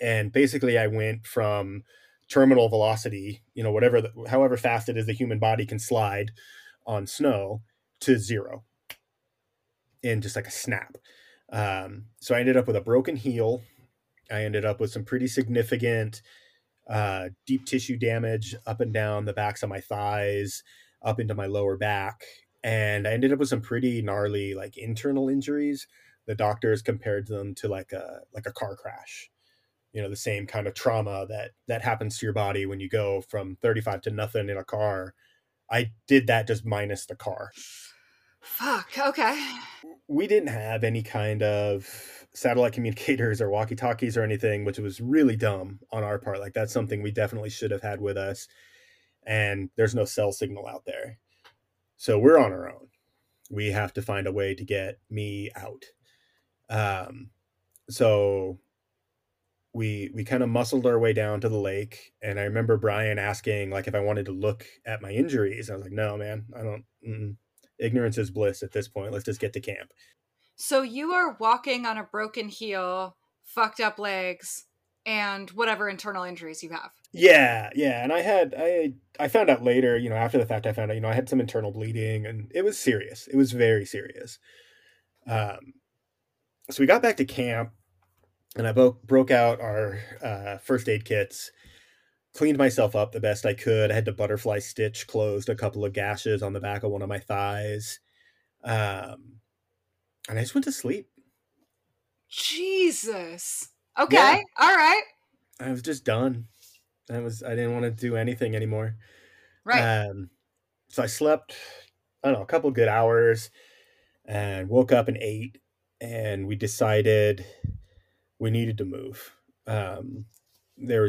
And basically, I went from terminal velocity, you know, whatever, the, however fast it is the human body can slide on snow to zero in just like a snap. Um, so I ended up with a broken heel. I ended up with some pretty significant uh, deep tissue damage up and down the backs of my thighs, up into my lower back. And I ended up with some pretty gnarly like internal injuries. The doctors compared them to like a like a car crash. You know the same kind of trauma that that happens to your body when you go from 35 to nothing in a car. I did that just minus the car. Fuck okay. We didn't have any kind of satellite communicators or walkie talkies or anything which was really dumb on our part. Like that's something we definitely should have had with us. And there's no cell signal out there. So we're on our own. We have to find a way to get me out um so we we kind of muscled our way down to the lake and i remember brian asking like if i wanted to look at my injuries i was like no man i don't mm, ignorance is bliss at this point let's just get to camp. So you are walking on a broken heel fucked up legs and whatever internal injuries you have. Yeah yeah and i had i i found out later you know after the fact i found out you know i had some internal bleeding and it was serious it was very serious. Um so we got back to camp and I bo- broke out our uh, first aid kits, cleaned myself up the best I could. I had to butterfly stitch closed a couple of gashes on the back of one of my thighs, um, and I just went to sleep. Jesus. Okay. Yeah. All right. I was just done. I was. I didn't want to do anything anymore. Right. Um, so I slept. I don't know, a couple good hours, and woke up and ate, and we decided we needed to move. Um,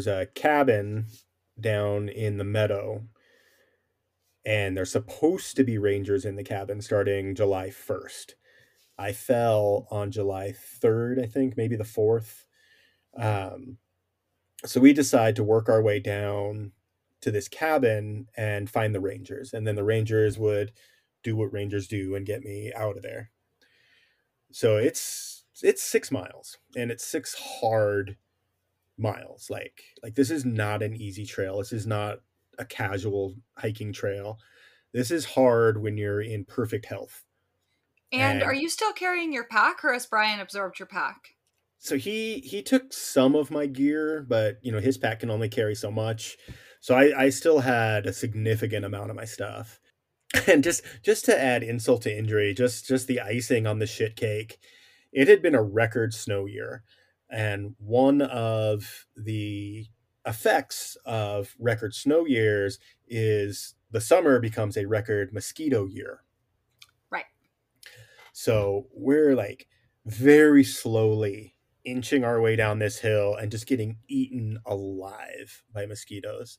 a cabin down in the meadow, and there's supposed to be rangers in the cabin starting July 1st. I fell on July 3rd, I think, maybe the 4th. Um, so we decide to work our way down to this cabin and find the rangers and then the rangers would do what rangers do and get me out of there so it's it's six miles and it's six hard miles. Like like this is not an easy trail. This is not a casual hiking trail. This is hard when you're in perfect health. And, and are you still carrying your pack or has brian absorbed your pack? So he he took some of my gear but you know his pack can only carry so much. So I, I still had a significant amount of my stuff. And just just to add insult to injury, just just the icing on the shit cake, it had been a record snow year. And one of the effects of record snow years is the summer becomes a record mosquito year. Right. So we're like very slowly inching our way down this hill and just getting eaten alive by mosquitoes.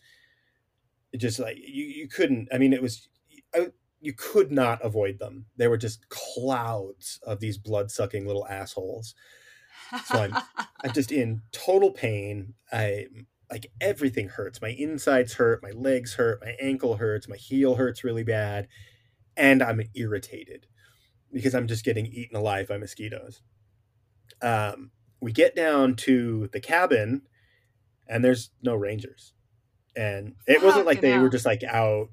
It just like you, you couldn't. I mean, it was you could not avoid them. They were just clouds of these blood sucking little assholes. So I'm I'm just in total pain. I like everything hurts. My insides hurt. My legs hurt. My ankle hurts. My heel hurts really bad, and I'm irritated because I'm just getting eaten alive by mosquitoes. Um, we get down to the cabin and there's no rangers and it wasn't like they were just like out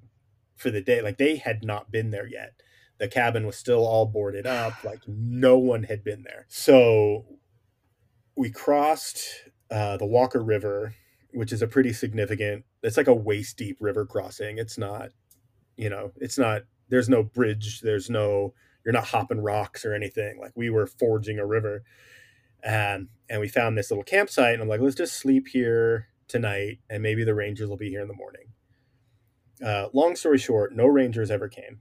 for the day like they had not been there yet. The cabin was still all boarded up like no one had been there. So we crossed uh, the walker river which is a pretty significant it's like a waist deep river crossing. It's not you know it's not there's no bridge there's no you're not hopping rocks or anything. Like we were forging a river. Um, and we found this little campsite, and I'm like, let's just sleep here tonight, and maybe the Rangers will be here in the morning. Uh, long story short, no Rangers ever came.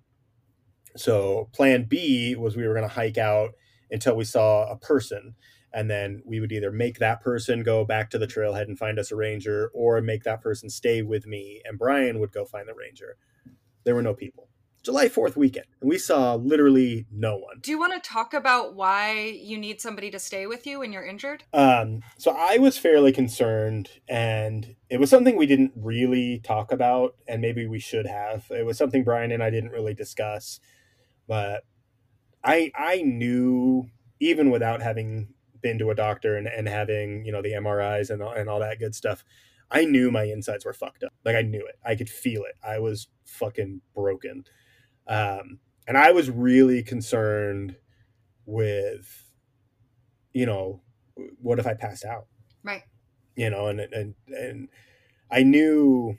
So plan B was we were going to hike out until we saw a person, and then we would either make that person go back to the trailhead and find us a ranger, or make that person stay with me, and Brian would go find the ranger. There were no people. July 4th weekend. And we saw literally no one. Do you want to talk about why you need somebody to stay with you when you're injured? Um, so I was fairly concerned, and it was something we didn't really talk about, and maybe we should have. It was something Brian and I didn't really discuss, but I I knew even without having been to a doctor and, and having you know the MRIs and and all that good stuff. I knew my insides were fucked up. Like I knew it. I could feel it. I was fucking broken. Um, and I was really concerned with, you know, what if I passed out? Right. You know, and and and I knew,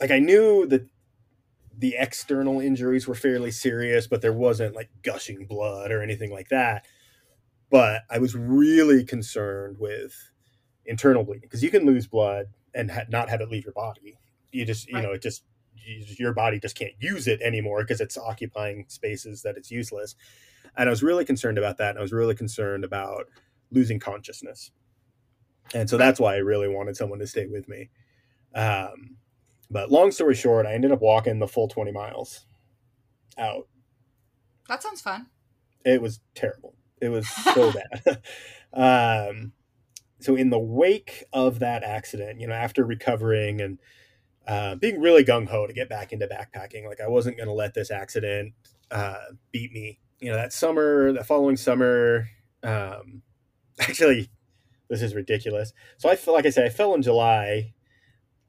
like, I knew that the external injuries were fairly serious, but there wasn't like gushing blood or anything like that. But I was really concerned with internal bleeding because you can lose blood and ha- not have it leave your body. You just, you right. know, it just your body just can't use it anymore because it's occupying spaces that it's useless. And I was really concerned about that. And I was really concerned about losing consciousness. And so that's why I really wanted someone to stay with me. Um, but long story short, I ended up walking the full 20 miles out. That sounds fun. It was terrible. It was so bad. um, so in the wake of that accident, you know, after recovering and uh, being really gung ho to get back into backpacking. Like I wasn't going to let this accident uh, beat me. You know, that summer, the following summer, um, actually, this is ridiculous. So I feel like I said, I fell in July,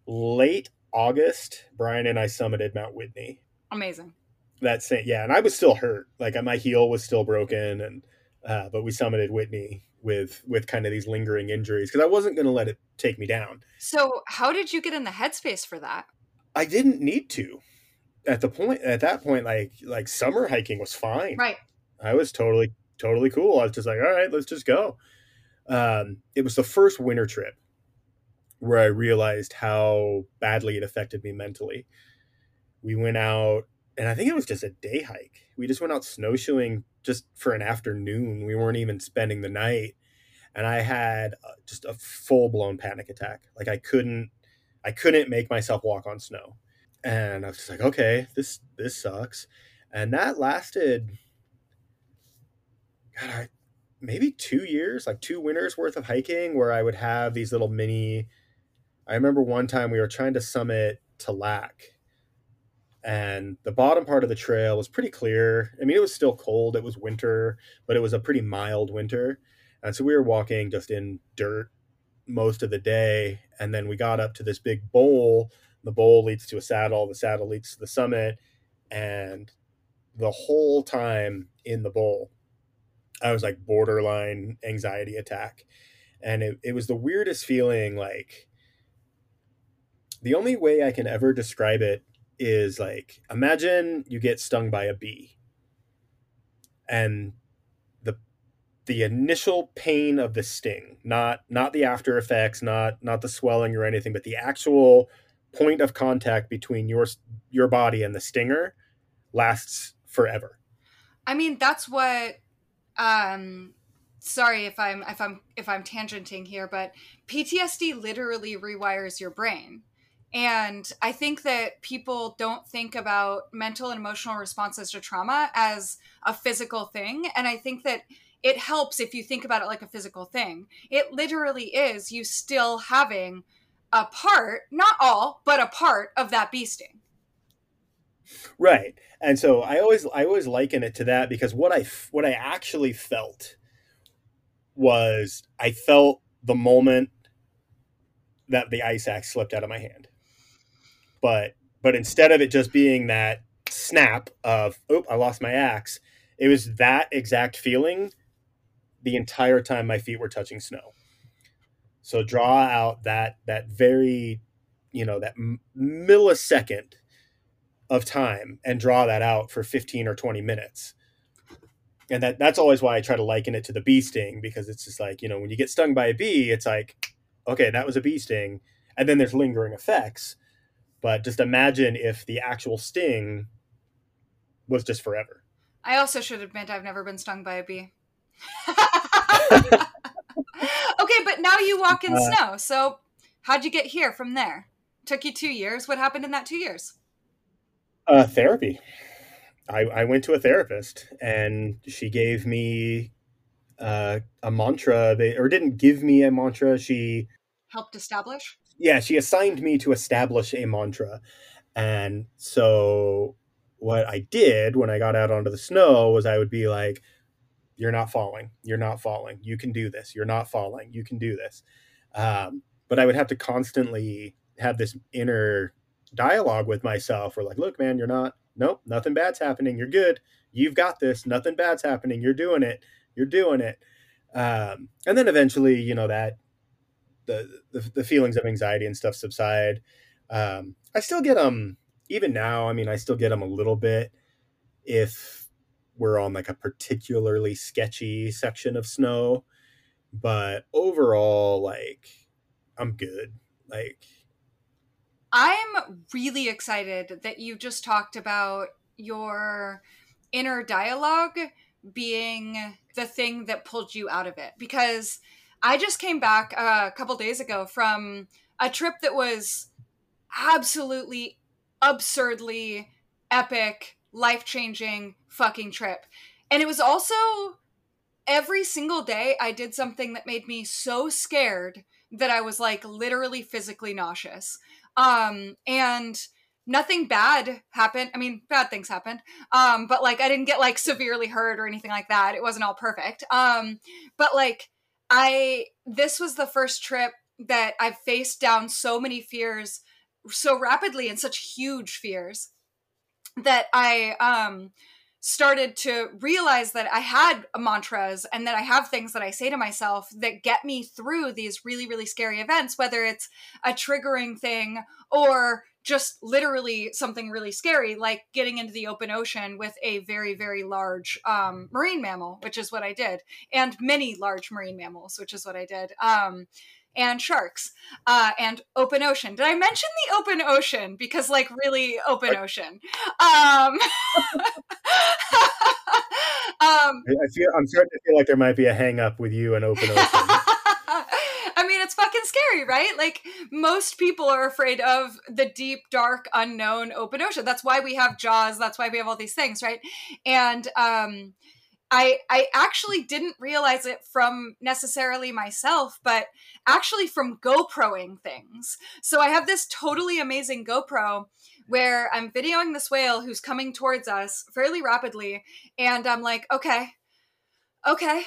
late August. Brian and I summited Mount Whitney. Amazing. That same, yeah, and I was still hurt. Like my heel was still broken, and uh, but we summited Whitney with with kind of these lingering injuries because I wasn't going to let it take me down. So, how did you get in the headspace for that? I didn't need to. At the point at that point like like summer hiking was fine. Right. I was totally totally cool. I was just like, "All right, let's just go." Um, it was the first winter trip where I realized how badly it affected me mentally. We went out and I think it was just a day hike. We just went out snowshoeing just for an afternoon. We weren't even spending the night, and I had uh, just a full blown panic attack. Like I couldn't, I couldn't make myself walk on snow, and I was just like, okay, this this sucks, and that lasted. God, I, maybe two years, like two winters worth of hiking, where I would have these little mini. I remember one time we were trying to summit Tallac, and the bottom part of the trail was pretty clear. I mean, it was still cold. It was winter, but it was a pretty mild winter. And so we were walking just in dirt most of the day. And then we got up to this big bowl. The bowl leads to a saddle, the saddle leads to the summit. And the whole time in the bowl, I was like borderline anxiety attack. And it, it was the weirdest feeling. Like, the only way I can ever describe it is like imagine you get stung by a bee. And the the initial pain of the sting not not the after effects not not the swelling or anything but the actual point of contact between your your body and the stinger lasts forever. I mean that's what um sorry if i'm if i'm if i'm tangenting here but ptsd literally rewires your brain and I think that people don't think about mental and emotional responses to trauma as a physical thing. And I think that it helps if you think about it like a physical thing. It literally is you still having a part, not all, but a part of that bee sting. Right. And so I always I always liken it to that because what I what I actually felt was I felt the moment that the ice axe slipped out of my hand but but instead of it just being that snap of oh i lost my axe it was that exact feeling the entire time my feet were touching snow. So draw out that that very you know that millisecond of time and draw that out for 15 or 20 minutes. And that that's always why i try to liken it to the bee sting because it's just like you know when you get stung by a bee it's like okay that was a bee sting. And then there's lingering effects but just imagine if the actual sting was just forever. I also should admit I've never been stung by a bee. okay, but now you walk in uh, snow. So how'd you get here from there? Took you two years. What happened in that two years? Uh, therapy. I, I went to a therapist and she gave me uh, a mantra, they, or didn't give me a mantra. She helped establish yeah, she assigned me to establish a mantra. And so what I did when I got out onto the snow was I would be like, You're not falling. You're not falling. You can do this. You're not falling. You can do this. Um, but I would have to constantly have this inner dialogue with myself where, like, look, man, you're not, nope, nothing bad's happening. You're good. You've got this. Nothing bad's happening. You're doing it. You're doing it. Um, and then eventually, you know, that the, the, the feelings of anxiety and stuff subside. Um, I still get them even now. I mean, I still get them a little bit if we're on like a particularly sketchy section of snow, but overall, like I'm good. Like I'm really excited that you just talked about your inner dialogue being the thing that pulled you out of it because I just came back uh, a couple days ago from a trip that was absolutely absurdly epic, life changing fucking trip. And it was also every single day I did something that made me so scared that I was like literally physically nauseous. Um, and nothing bad happened. I mean, bad things happened. Um, but like I didn't get like severely hurt or anything like that. It wasn't all perfect. Um, but like I this was the first trip that I've faced down so many fears so rapidly and such huge fears that I um started to realize that I had mantras and that I have things that I say to myself that get me through these really, really scary events, whether it's a triggering thing or just literally something really scary, like getting into the open ocean with a very, very large um, marine mammal, which is what I did, and many large marine mammals, which is what I did. Um, and sharks uh, and open ocean. Did I mention the open ocean? Because like really open ocean. Um, um, I feel I'm starting to feel like there might be a hang up with you and open ocean. I mean, it's fucking scary, right? Like most people are afraid of the deep, dark, unknown open ocean. That's why we have Jaws. That's why we have all these things, right? And um, I I actually didn't realize it from necessarily myself, but actually from GoProing things. So I have this totally amazing GoPro where I'm videoing this whale who's coming towards us fairly rapidly and I'm like, "Okay. Okay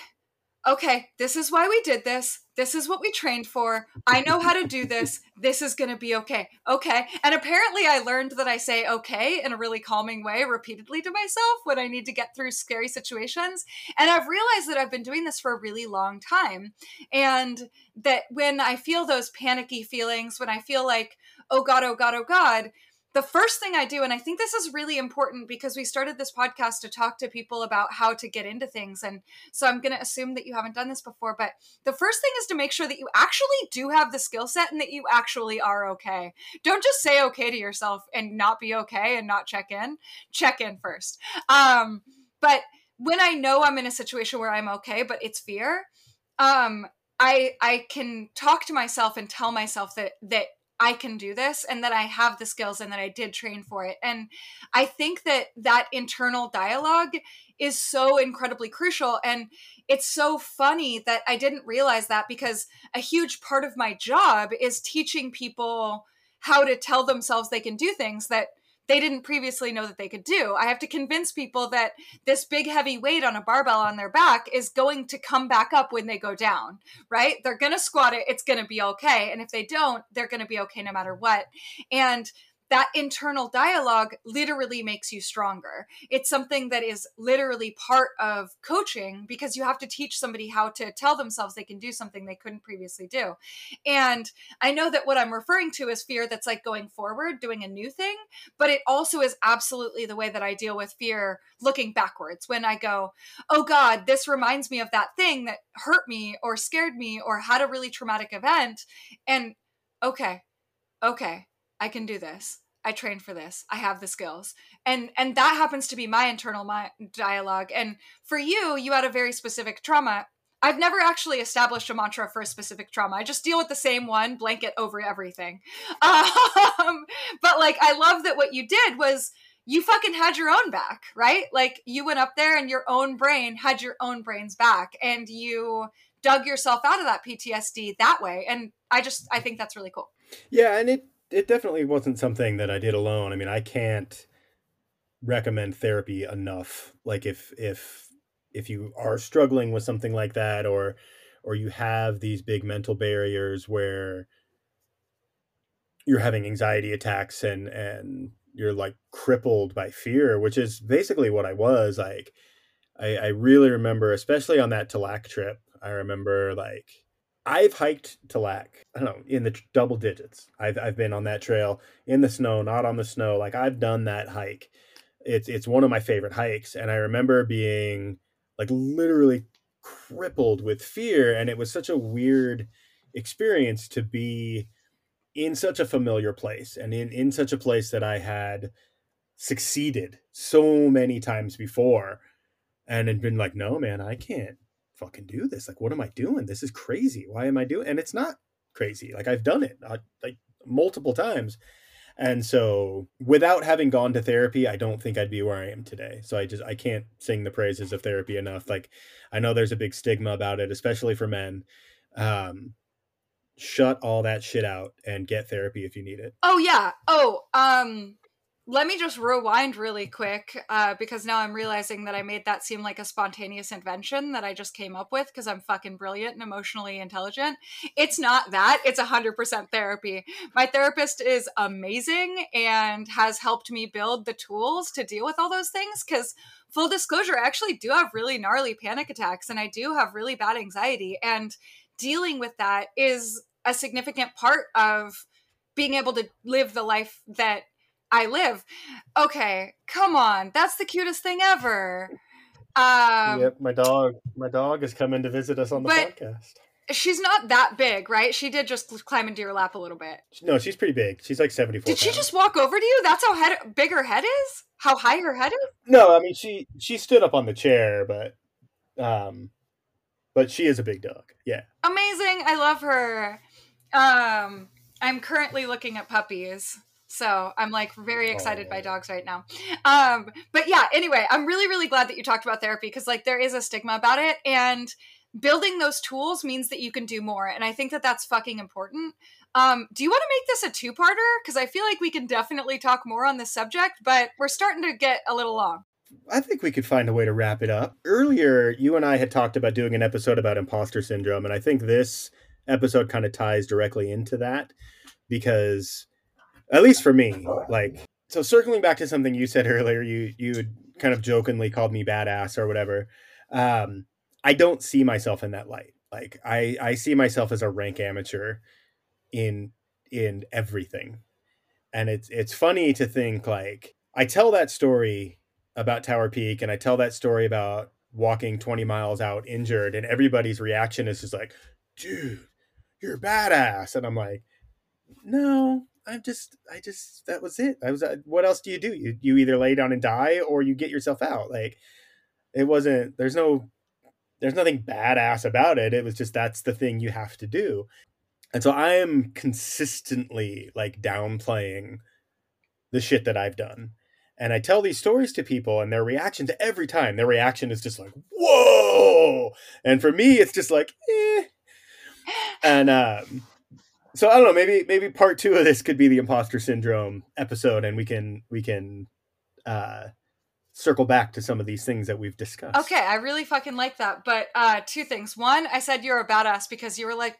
okay, this is why we did this. This is what we trained for. I know how to do this. This is going to be okay. Okay. And apparently, I learned that I say okay in a really calming way repeatedly to myself when I need to get through scary situations. And I've realized that I've been doing this for a really long time. And that when I feel those panicky feelings, when I feel like, oh God, oh God, oh God, the first thing I do, and I think this is really important because we started this podcast to talk to people about how to get into things. And so I'm going to assume that you haven't done this before, but the first thing is to make sure that you actually do have the skill set and that you actually are okay. Don't just say okay to yourself and not be okay and not check in. Check in first. Um, but when I know I'm in a situation where I'm okay, but it's fear, um, I I can talk to myself and tell myself that that I can do this and that I have the skills and that I did train for it. And I think that that internal dialogue is so incredibly crucial. And it's so funny that I didn't realize that because a huge part of my job is teaching people how to tell themselves they can do things that they didn't previously know that they could do. I have to convince people that this big heavy weight on a barbell on their back is going to come back up when they go down, right? They're going to squat it, it's going to be okay. And if they don't, they're going to be okay no matter what. And that internal dialogue literally makes you stronger. It's something that is literally part of coaching because you have to teach somebody how to tell themselves they can do something they couldn't previously do. And I know that what I'm referring to is fear that's like going forward, doing a new thing, but it also is absolutely the way that I deal with fear looking backwards when I go, oh God, this reminds me of that thing that hurt me or scared me or had a really traumatic event. And okay, okay I can do this. I trained for this. I have the skills. And and that happens to be my internal my dialogue. And for you, you had a very specific trauma. I've never actually established a mantra for a specific trauma. I just deal with the same one blanket over everything. Um, but like I love that what you did was you fucking had your own back, right? Like you went up there and your own brain had your own brain's back and you dug yourself out of that PTSD that way. And I just I think that's really cool. Yeah, and it it definitely wasn't something that I did alone. I mean, I can't recommend therapy enough. Like if if if you are struggling with something like that or or you have these big mental barriers where you're having anxiety attacks and and you're like crippled by fear, which is basically what I was. Like I, I really remember, especially on that Tallac trip, I remember like I've hiked Tallac, I don't know, in the double digits. I've I've been on that trail in the snow, not on the snow. Like I've done that hike. It's it's one of my favorite hikes, and I remember being like literally crippled with fear, and it was such a weird experience to be in such a familiar place and in in such a place that I had succeeded so many times before, and had been like, no man, I can't fucking do this. Like, what am I doing? This is crazy. Why am I doing? And it's not crazy. Like I've done it uh, like multiple times. And so without having gone to therapy, I don't think I'd be where I am today. So I just I can't sing the praises of therapy enough. Like I know there's a big stigma about it, especially for men. Um shut all that shit out and get therapy if you need it. Oh yeah. Oh, um let me just rewind really quick uh, because now I'm realizing that I made that seem like a spontaneous invention that I just came up with because I'm fucking brilliant and emotionally intelligent. It's not that, it's 100% therapy. My therapist is amazing and has helped me build the tools to deal with all those things because, full disclosure, I actually do have really gnarly panic attacks and I do have really bad anxiety. And dealing with that is a significant part of being able to live the life that I live. Okay, come on. That's the cutest thing ever. Um, yep, my dog. My dog has come in to visit us on the podcast. She's not that big, right? She did just climb into your lap a little bit. No, she's pretty big. She's like seventy four. Did she just walk over to you? That's how head big her head is. How high her head is? No, I mean she she stood up on the chair, but um, but she is a big dog. Yeah. Amazing. I love her. Um, I'm currently looking at puppies So I'm like very excited oh. by dogs right now. Um, but yeah, anyway, I'm really, really glad that you talked about therapy because like there is a stigma about it. And building those tools means that you can do more. And I think that that's fucking important. Um, do you want to make this a two parter? Because I feel like we can definitely talk more on this subject, but we're starting to get a little long. I think we could find a way to wrap it up. Earlier, you and I had talked about doing an episode about imposter syndrome, and I think this episode kind of ties directly into that because, at least for me, like, so circling back to something you said earlier, you you kind of jokingly called me badass or whatever. Um, I don't see myself in that light. Like, I I see myself as a rank amateur in in everything, and it's it's funny to think like I tell that story about Tower Peak and I tell that story about walking 20 miles out injured and everybody's reaction is just like, dude, you're badass. And I'm like, no, I'm just, I just, that was it. I was, uh, what else do you do? You, you either lay down and die or you get yourself out. Like it wasn't, there's no, there's nothing badass about it. It was just, that's the thing you have to do. And so I am consistently like downplaying the shit that I've done and I tell these stories to people, and their reaction to every time, their reaction is just like, whoa. And for me, it's just like, eh. And um, so I don't know, maybe maybe part two of this could be the imposter syndrome episode, and we can we can uh circle back to some of these things that we've discussed. Okay, I really fucking like that. But uh two things. One, I said you're a badass because you were like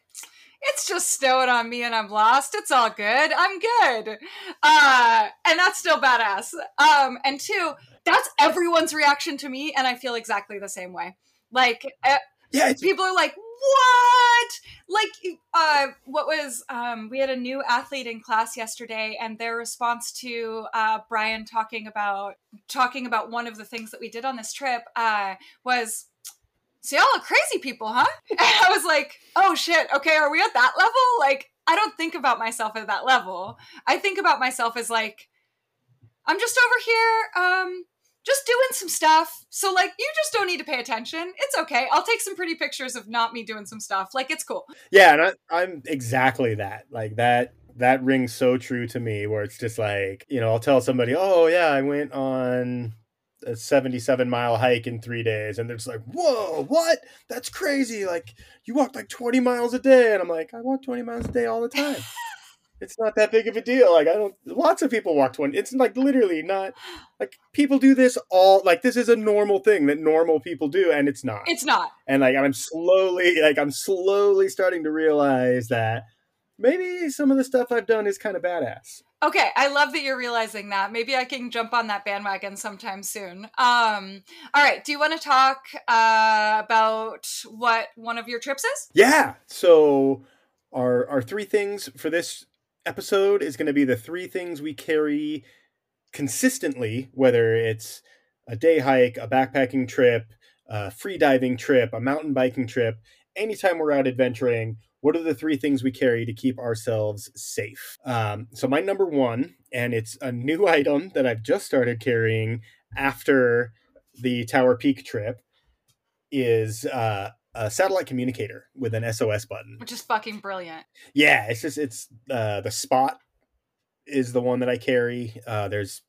it's just snowing on me and I'm lost. It's all good. I'm good. Uh, and that's still badass. Um, and two, that's everyone's reaction to me, and I feel exactly the same way. Like, uh, yeah, people are like, "What?" Like, uh, what was? Um, we had a new athlete in class yesterday, and their response to uh, Brian talking about talking about one of the things that we did on this trip uh, was so y'all are crazy people, huh? And I was like, oh shit, okay, are we at that level? Like, I don't think about myself at that level. I think about myself as like, I'm just over here, um, just doing some stuff. So like, you just don't need to pay attention. It's okay. I'll take some pretty pictures of not me doing some stuff. Like, it's cool. Yeah, and I, I'm exactly that. Like that that rings so true to me where it's just like you know i'll tell somebody oh yeah i went on a 77 mile hike in three days and they're just like whoa what that's crazy like you walk like 20 miles a day and i'm like i walk 20 miles a day all the time it's not that big of a deal like i don't lots of people walk 20 it's like literally not like people do this all like this is a normal thing that normal people do and it's not it's not and like i'm slowly like i'm slowly starting to realize that maybe some of the stuff i've done is kind of badass Okay, I love that you're realizing that. Maybe I can jump on that bandwagon sometime soon. Um, all right, do you want to talk uh, about what one of your trips is? Yeah. So our our three things for this episode is going to be the three things we carry consistently, whether it's a day hike, a backpacking trip, a free diving trip, a mountain biking trip. Anytime we're out adventuring, what are the three things we carry to keep ourselves safe? Um, so, my number one, and it's a new item that I've just started carrying after the Tower Peak trip, is uh, a satellite communicator with an SOS button, which is fucking brilliant. Yeah, it's just it's uh, the Spot is the one that I carry. Uh, there's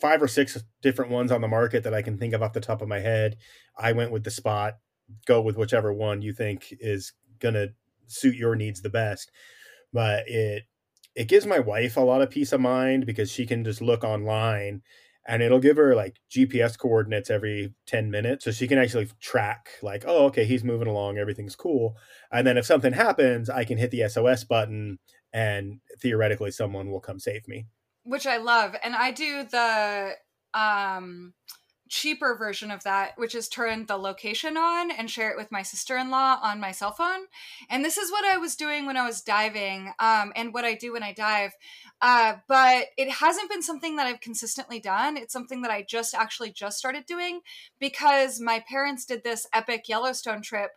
five or six different ones on the market that I can think of off the top of my head. I went with the Spot. Go with whichever one you think is gonna suit your needs the best. But it it gives my wife a lot of peace of mind because she can just look online and it'll give her like GPS coordinates every 10 minutes so she can actually track like oh okay he's moving along everything's cool and then if something happens I can hit the SOS button and theoretically someone will come save me which I love and I do the um cheaper version of that, which is turn the location on and share it with my sister in law on my cell phone. And this is what I was doing when I was diving um, and what I do when I dive. Uh, but it hasn't been something that I've consistently done. It's something that I just actually just started doing because my parents did this epic Yellowstone trip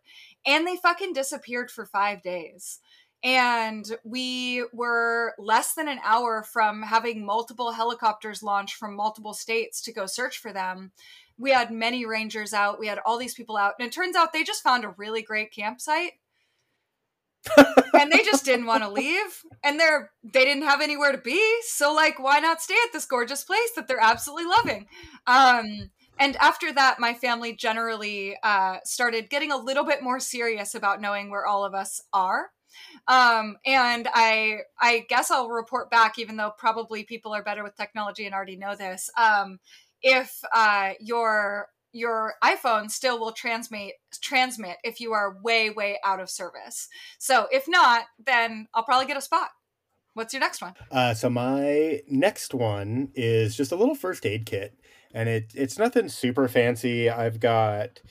and they fucking disappeared for five days. And we were less than an hour from having multiple helicopters launch from multiple states to go search for them. We had many rangers out. We had all these people out. And it turns out they just found a really great campsite and they just didn't want to leave and they're they didn't have anywhere to be so like why not stay at this gorgeous place that they're absolutely loving? Um and after that my family generally uh started getting a little bit more serious about knowing where all of us are. Um and i i guess i'll report back even though probably people are better with technology and already know this um if uh your your iPhone still will transmit transmit if you are way way out of service. So if not, then I'll probably get a spot. What's your next one? Uh, so my next one is just a little first aid kit, and it it's nothing super fancy. I've got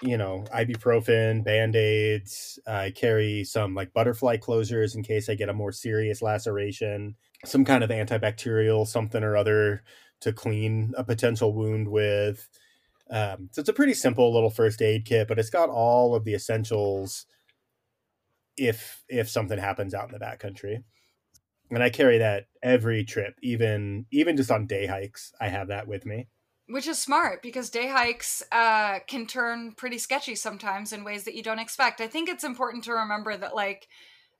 you know ibuprofen, band aids. I carry some like butterfly closures in case I get a more serious laceration. Some kind of antibacterial something or other to clean a potential wound with um, so it's a pretty simple little first aid kit, but it's got all of the essentials if if something happens out in the backcountry. And I carry that every trip, even even just on day hikes. I have that with me. Which is smart because day hikes uh, can turn pretty sketchy sometimes in ways that you don't expect. I think it's important to remember that, like,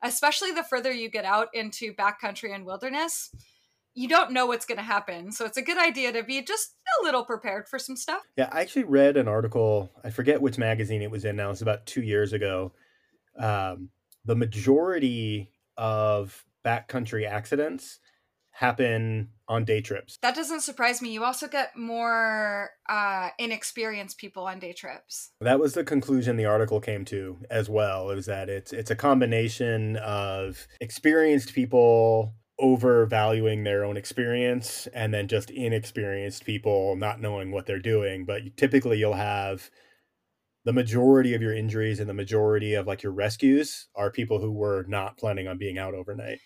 especially the further you get out into backcountry and wilderness, you don't know what's going to happen. So it's a good idea to be just a little prepared for some stuff. Yeah, I actually read an article. I forget which magazine it was in now. It's about two years ago. Um, the majority of backcountry accidents happen on day trips. That doesn't surprise me. You also get more uh, inexperienced people on day trips. That was the conclusion the article came to as well. Is that it's it's a combination of experienced people overvaluing their own experience and then just inexperienced people not knowing what they're doing. But typically you'll have the majority of your injuries and the majority of like your rescues are people who were not planning on being out overnight.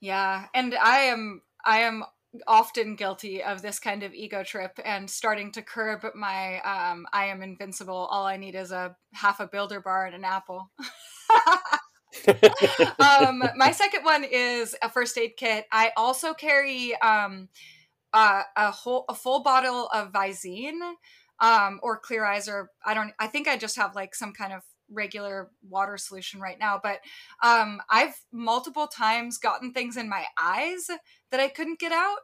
Yeah and i am i am often guilty of this kind of ego trip and starting to curb my um i am invincible. All i need is a half a builder bar and an apple um, my second one is a first aid kit. I also carry um, uh, a whole a full bottle of Visine um, or Clear Eyes, or I don't. I think I just have like some kind of regular water solution right now. But um, I've multiple times gotten things in my eyes that I couldn't get out,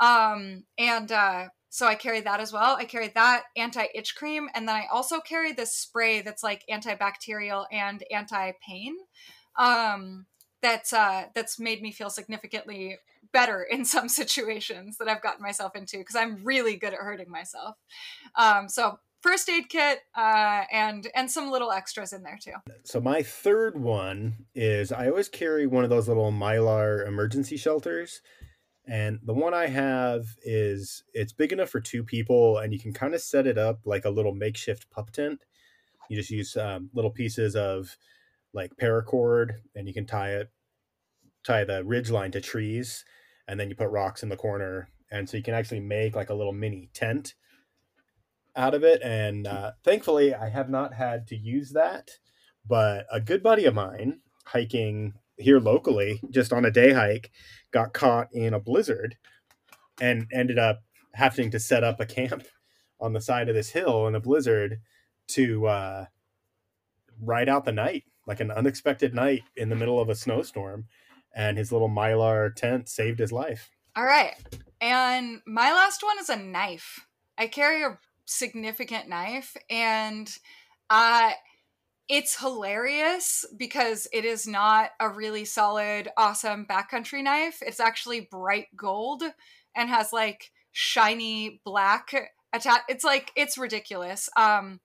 um, and uh, so I carry that as well. I carry that anti itch cream, and then I also carry this spray that's like antibacterial and anti pain. Um, that's uh, that's made me feel significantly better in some situations that I've gotten myself into because I'm really good at hurting myself. Um, so first aid kit uh, and and some little extras in there too. So my third one is I always carry one of those little mylar emergency shelters and the one I have is it's big enough for two people, and you can kind of set it up like a little makeshift pup tent. You just use um, little pieces of like paracord, and you can tie it, tie the ridge line to trees, and then you put rocks in the corner, and so you can actually make like a little mini tent out of it. And uh, thankfully, I have not had to use that. But a good buddy of mine hiking here locally, just on a day hike, got caught in a blizzard and ended up having to set up a camp on the side of this hill in a blizzard to uh, ride out the night, like an unexpected night in the middle of a snowstorm. And his little mylar tent saved his life. All right. And my last one is a knife. I carry a significant knife and uh it's hilarious because it is not a really solid, awesome backcountry knife. It's actually bright gold and has like shiny black attach. It's like it's ridiculous. Um,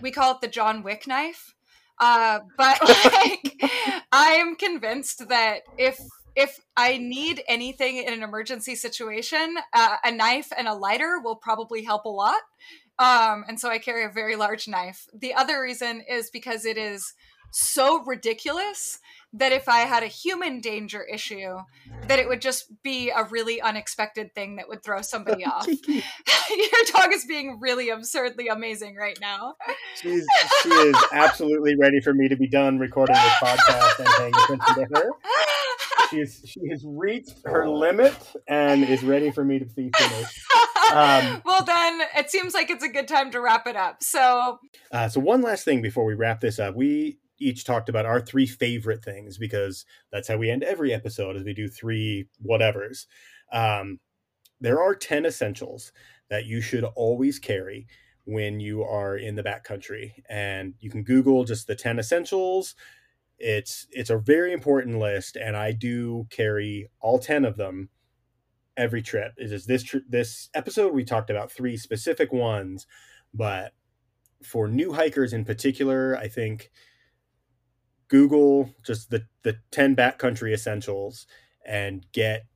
we call it the John Wick knife. Uh, but like, I am convinced that if if I need anything in an emergency situation, uh, a knife and a lighter will probably help a lot. Um, and so I carry a very large knife. The other reason is because it is so ridiculous that if I had a human danger issue, that it would just be a really unexpected thing that would throw somebody off. Your dog is being really absurdly amazing right now. She's she is absolutely ready for me to be done recording this podcast and paying attention to her. She's she has reached her limit and is ready for me to be finished. Um, well, then it seems like it's a good time to wrap it up. So, uh, so one last thing before we wrap this up, we each talked about our three favorite things because that's how we end every episode as we do three whatevers. Um, there are 10 essentials that you should always carry when you are in the backcountry and you can google just the 10 essentials it's it's a very important list and i do carry all 10 of them every trip is this tr- this episode we talked about three specific ones but for new hikers in particular i think google just the the 10 backcountry essentials and get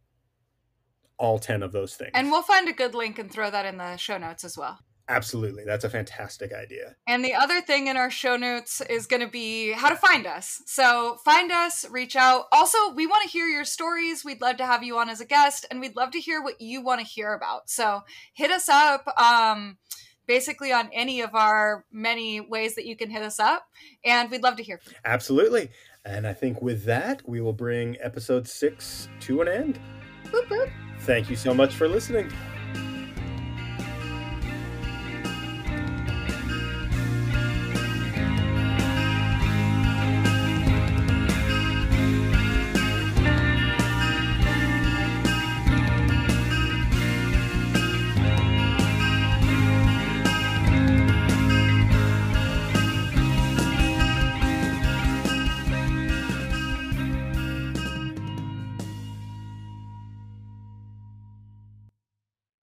all 10 of those things And we'll find a good link and throw that in the show notes as well. Absolutely that's a fantastic idea And the other thing in our show notes is going to be how to find us. So find us, reach out. Also, we want to hear your stories. We'd love to have you on as a guest, and we'd love to hear what you want to hear about. So hit us up. Um, basically on any of our many ways that you can hit us up and we'd love to hear from you. absolutely and i think with that we will bring episode six to an end Boop, boop. thank you so much for listening